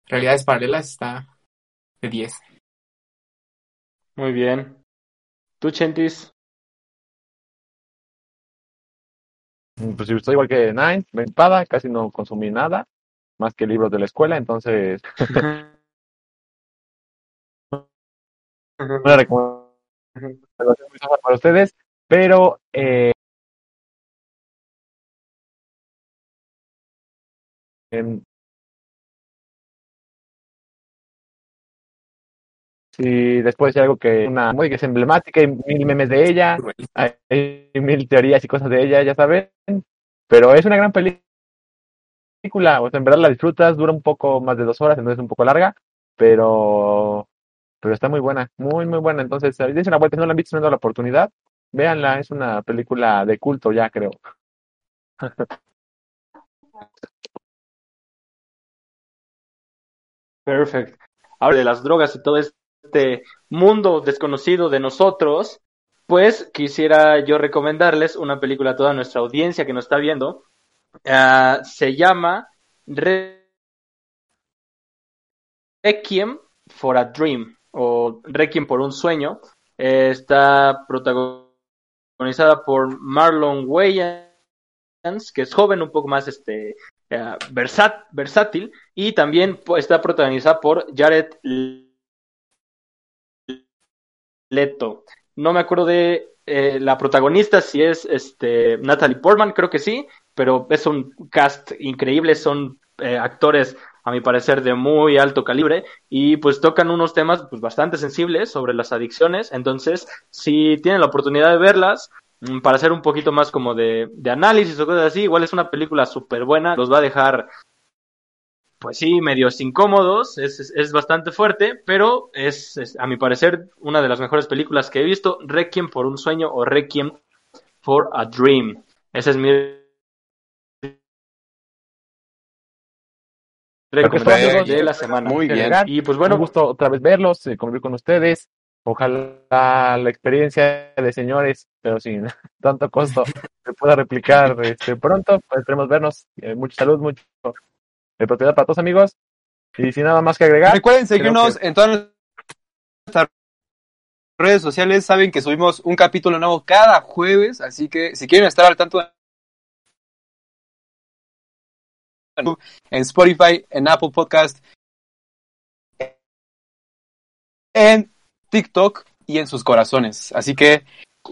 D: realidades paralelas. Está de 10.
B: Muy bien. ¿Tú, Chentis?
C: Pues yo estoy igual que Nine, me espada, casi no consumí nada, más que libros de la escuela, entonces una recomendación para ustedes, pero eh, si después hay algo que una muy que es emblemática y mil memes de ella, hay mil teorías y cosas de ella, ya saben, pero es una gran película, o sea, en verdad la disfrutas, dura un poco más de dos horas, entonces es un poco larga, pero pero está muy buena, muy muy buena, entonces dense una vuelta, si no la han visto, no la oportunidad, véanla, es una película de culto ya creo.
B: Perfecto. Ahora de las drogas y todo este mundo desconocido de nosotros, pues quisiera yo recomendarles una película a toda nuestra audiencia que nos está viendo. Ah, se llama Re- Requiem for a Dream o Requiem por un sueño. Está protagonizada por Marlon Wayans, que es joven, un poco más este eh, versátil, y también pues, está protagonizada por Jared Leto. No me acuerdo de eh, la protagonista, si es este Natalie Portman, creo que sí, pero es un cast increíble, son eh, actores a mi parecer de muy alto calibre y pues tocan unos temas pues, bastante sensibles sobre las adicciones, entonces si tienen la oportunidad de verlas, mm, para hacer un poquito más como de, análisis o cosas así, igual es una película súper buena, los va a dejar pues sí, medios incómodos, es, es, bastante fuerte, pero es, es, a mi parecer, una de las mejores películas que he visto, Requiem por un sueño o Requiem for a Dream. Ese es mi recomendación de la semana.
A: Muy bien.
B: Y pues
C: Bueno, un gusto otra vez verlos, eh, convivir con ustedes. Ojalá la experiencia de señores, pero sin tanto costo, se pueda replicar este, pronto. Pues esperemos vernos. Eh, mucha salud, mucho de propiedad para todos, amigos. Y sin nada más que agregar,
A: Recuerden seguirnos en todas nuestras redes sociales. Saben que subimos un capítulo nuevo cada jueves, así que si quieren estar al tanto en Spotify, en Apple Podcast, en TikTok y en sus corazones. Así que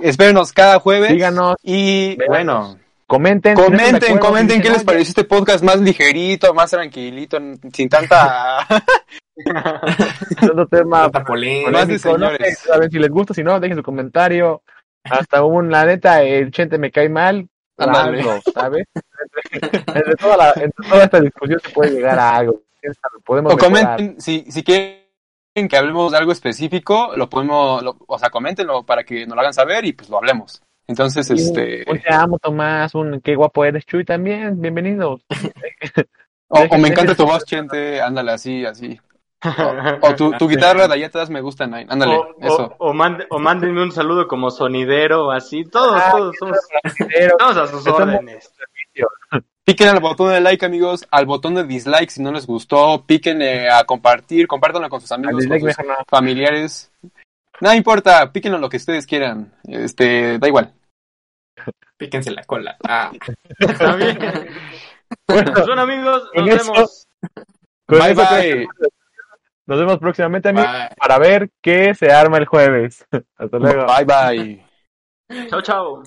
A: espérenos cada jueves.
C: síganos,
A: Y
C: Véanos.
A: bueno,
C: comenten.
A: comenten, comenten qué les
C: "Oye,
A: pareció este podcast más ligerito, más tranquilito, sin tanta...
C: tema.
A: Más de
C: no sé, saben si les gusta, si no, dejen su comentario. Hasta un, la neta, el Chente me cae mal. Hazlo, ¿sabes? Entre, toda la, entre toda esta discusión se puede llegar a algo. Podemos
A: O comenten, si, si quieren que hablemos de algo específico, lo podemos, lo- o sea, coméntenlo para que nos lo hagan saber y pues lo hablemos. Entonces,
C: Y
A: este,
C: Un, te amo, Tomás, un qué guapo eres, Chuy, también, bienvenido.
A: o, o me encanta tu voz, Chente, ándale así, así. O, o tu, tu guitarra de allá atrás me gusta, Nine, ándale,
B: o,
A: eso.
B: o, o mande- o mándenme un saludo como sonidero, así, todos,
C: Ah,
B: todos, somos,
C: Pero,
B: todos a sus
C: Estamos-
B: órdenes.
A: Piquen al botón de like, amigos, al botón de dislike si no les gustó, piquen eh, a compartir, compártanlo con sus amigos, con sus familiares. No importa, píquenlo lo que ustedes quieran, este, da igual.
D: Píquense la cola. Ah.
B: Está bien. Pues bueno, amigos, nos
C: eso-
B: vemos.
A: Bye, bye.
C: Nos vemos próximamente, amigos,
D: Bye.
C: para ver qué se arma el jueves. Hasta luego.
A: Bye, bye.
B: Chao, chao.